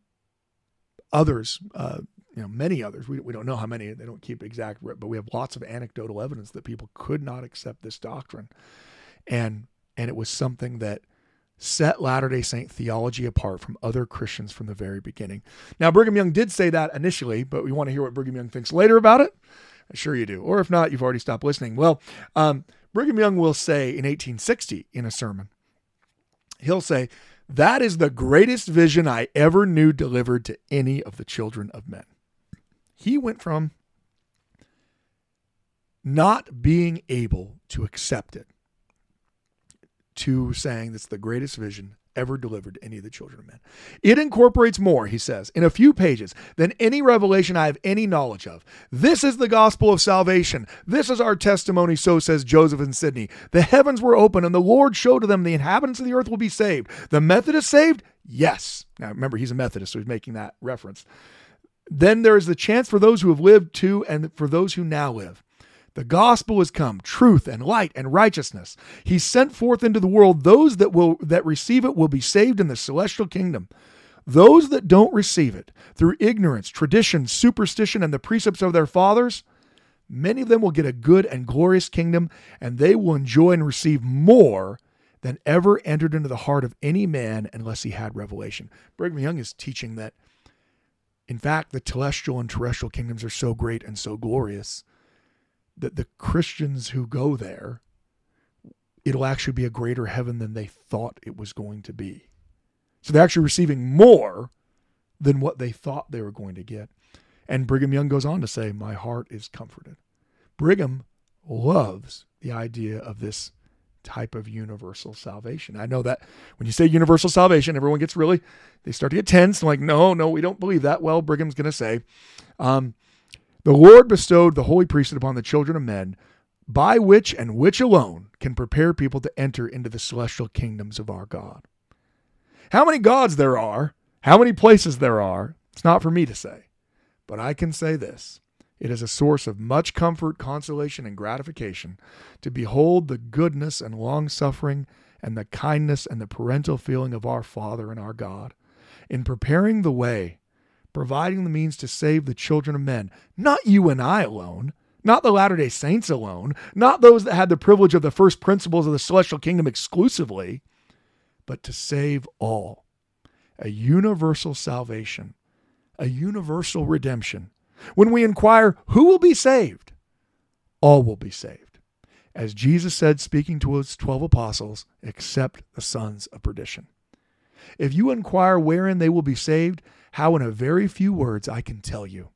others. Uh, you know, many others. We, we don't know how many. They don't keep exact, but we have lots of anecdotal evidence that people could not accept this doctrine, and and it was something that set Latter day Saint theology apart from other Christians from the very beginning. Now, Brigham Young did say that initially, but we want to hear what Brigham Young thinks later about it. I'm sure you do. Or if not, you've already stopped listening. Well, um, Brigham Young will say in 1860 in a sermon, he'll say, That is the greatest vision I ever knew delivered to any of the children of men. He went from not being able to accept it to saying that's the greatest vision ever delivered to any of the children of men. It incorporates more, he says, in a few pages than any revelation I have any knowledge of. This is the gospel of salvation. This is our testimony, so says Joseph and Sidney. The heavens were open, and the Lord showed to them the inhabitants of the earth will be saved. The Methodist saved? Yes. Now remember, he's a Methodist, so he's making that reference. Then there is the chance for those who have lived to and for those who now live. The gospel has come, truth and light and righteousness. He sent forth into the world those that will that receive it will be saved in the celestial kingdom. Those that don't receive it through ignorance, tradition, superstition, and the precepts of their fathers, many of them will get a good and glorious kingdom, and they will enjoy and receive more than ever entered into the heart of any man unless he had revelation. Brigham Young is teaching that, in fact, the celestial and terrestrial kingdoms are so great and so glorious that the Christians who go there, it'll actually be a greater heaven than they thought it was going to be. So they're actually receiving more than what they thought they were going to get. And Brigham Young goes on to say, My heart is comforted. Brigham loves the idea of this type of universal salvation. I know that when you say universal salvation, everyone gets really, they start to get tense. Like, no, no, we don't believe that. Well, Brigham's going to say, um, the Lord bestowed the holy priesthood upon the children of men, by which and which alone can prepare people to enter into the celestial kingdoms of our God. How many gods there are, how many places there are, it's not for me to say. But I can say this it is a source of much comfort, consolation, and gratification to behold the goodness and long suffering and the kindness and the parental feeling of our Father and our God in preparing the way, providing the means to save the children of men, not you and I alone. Not the Latter day Saints alone, not those that had the privilege of the first principles of the celestial kingdom exclusively, but to save all. A universal salvation, a universal redemption when we inquire, who will be saved? All will be saved. As Jesus said, speaking to his 12 apostles, except the sons of perdition. If you inquire wherein they will be saved, how in a very few words I can tell you.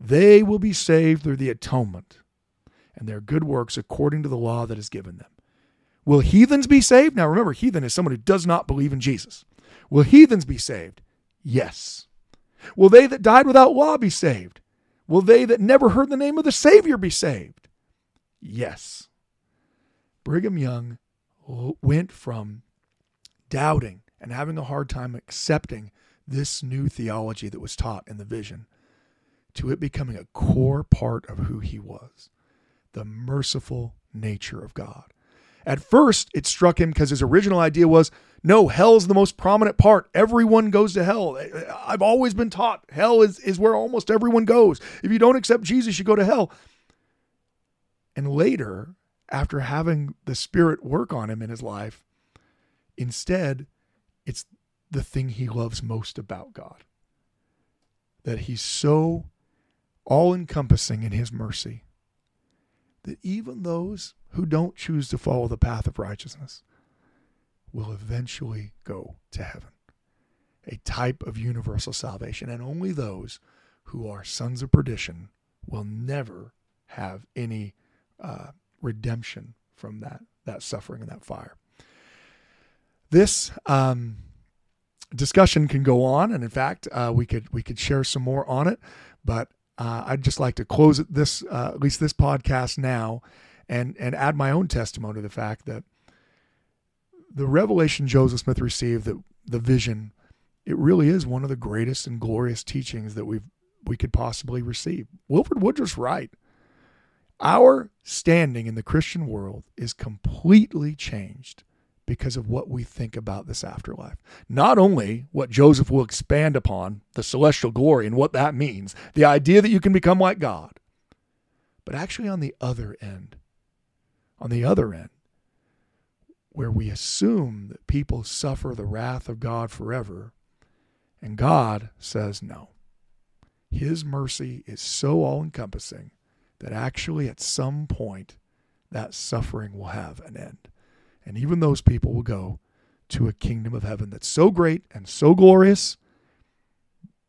They will be saved through the atonement and their good works according to the law that is given them. Will heathens be saved? Now remember, heathen is someone who does not believe in Jesus. Will heathens be saved? Yes. Will they that died without law be saved? Will they that never heard the name of the Savior be saved? Yes. Brigham Young went from doubting and having a hard time accepting this new theology that was taught in the vision to it becoming a core part of who he was the merciful nature of God. At first, it struck him because his original idea was no, hell's the most prominent part. Everyone goes to hell. I've always been taught hell is, is where almost everyone goes. If you don't accept Jesus, you go to hell. And later, after having the Spirit work on him in his life, instead, it's the thing he loves most about God. That he's so all encompassing in his mercy that even those who don't choose to follow the path of righteousness, will eventually go to heaven. A type of universal salvation. And only those who are sons of perdition will never have any uh, redemption from that, that suffering and that fire. This um, discussion can go on, and in fact, uh, we could we could share some more on it. But uh, I'd just like to close this, uh, at least this podcast now, and and add my own testimony to the fact that the revelation Joseph Smith received, that the vision, it really is one of the greatest and glorious teachings that we've we could possibly receive. Wilford Woodruff's right. Our standing in the Christian world is completely changed because of what we think about this afterlife. Not only what Joseph will expand upon, the celestial glory and what that means, the idea that you can become like God, but actually on the other end. On the other end, where we assume that people suffer the wrath of God forever, and God says no. His mercy is so all encompassing that actually at some point that suffering will have an end. And even those people will go to a kingdom of heaven that's so great and so glorious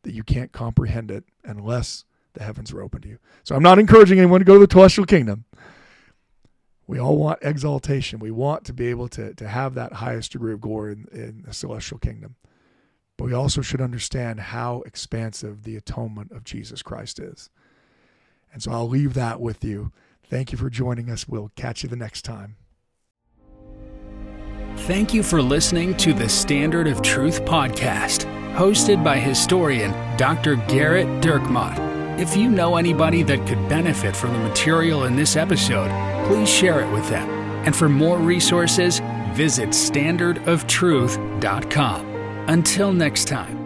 that you can't comprehend it unless the heavens are open to you. So I'm not encouraging anyone to go to the telestial kingdom. We all want exaltation. We want to be able to, to have that highest degree of glory in, in the celestial kingdom. But we also should understand how expansive the atonement of Jesus Christ is. And so I'll leave that with you. Thank you for joining us. We'll catch you the next time. Thank you for listening to the Standard of Truth podcast, hosted by historian Dr. Gerrit Dirkmaat. If you know anybody that could benefit from the material in this episode, please share it with them. And for more resources, visit standardoftruth.com. Until next time.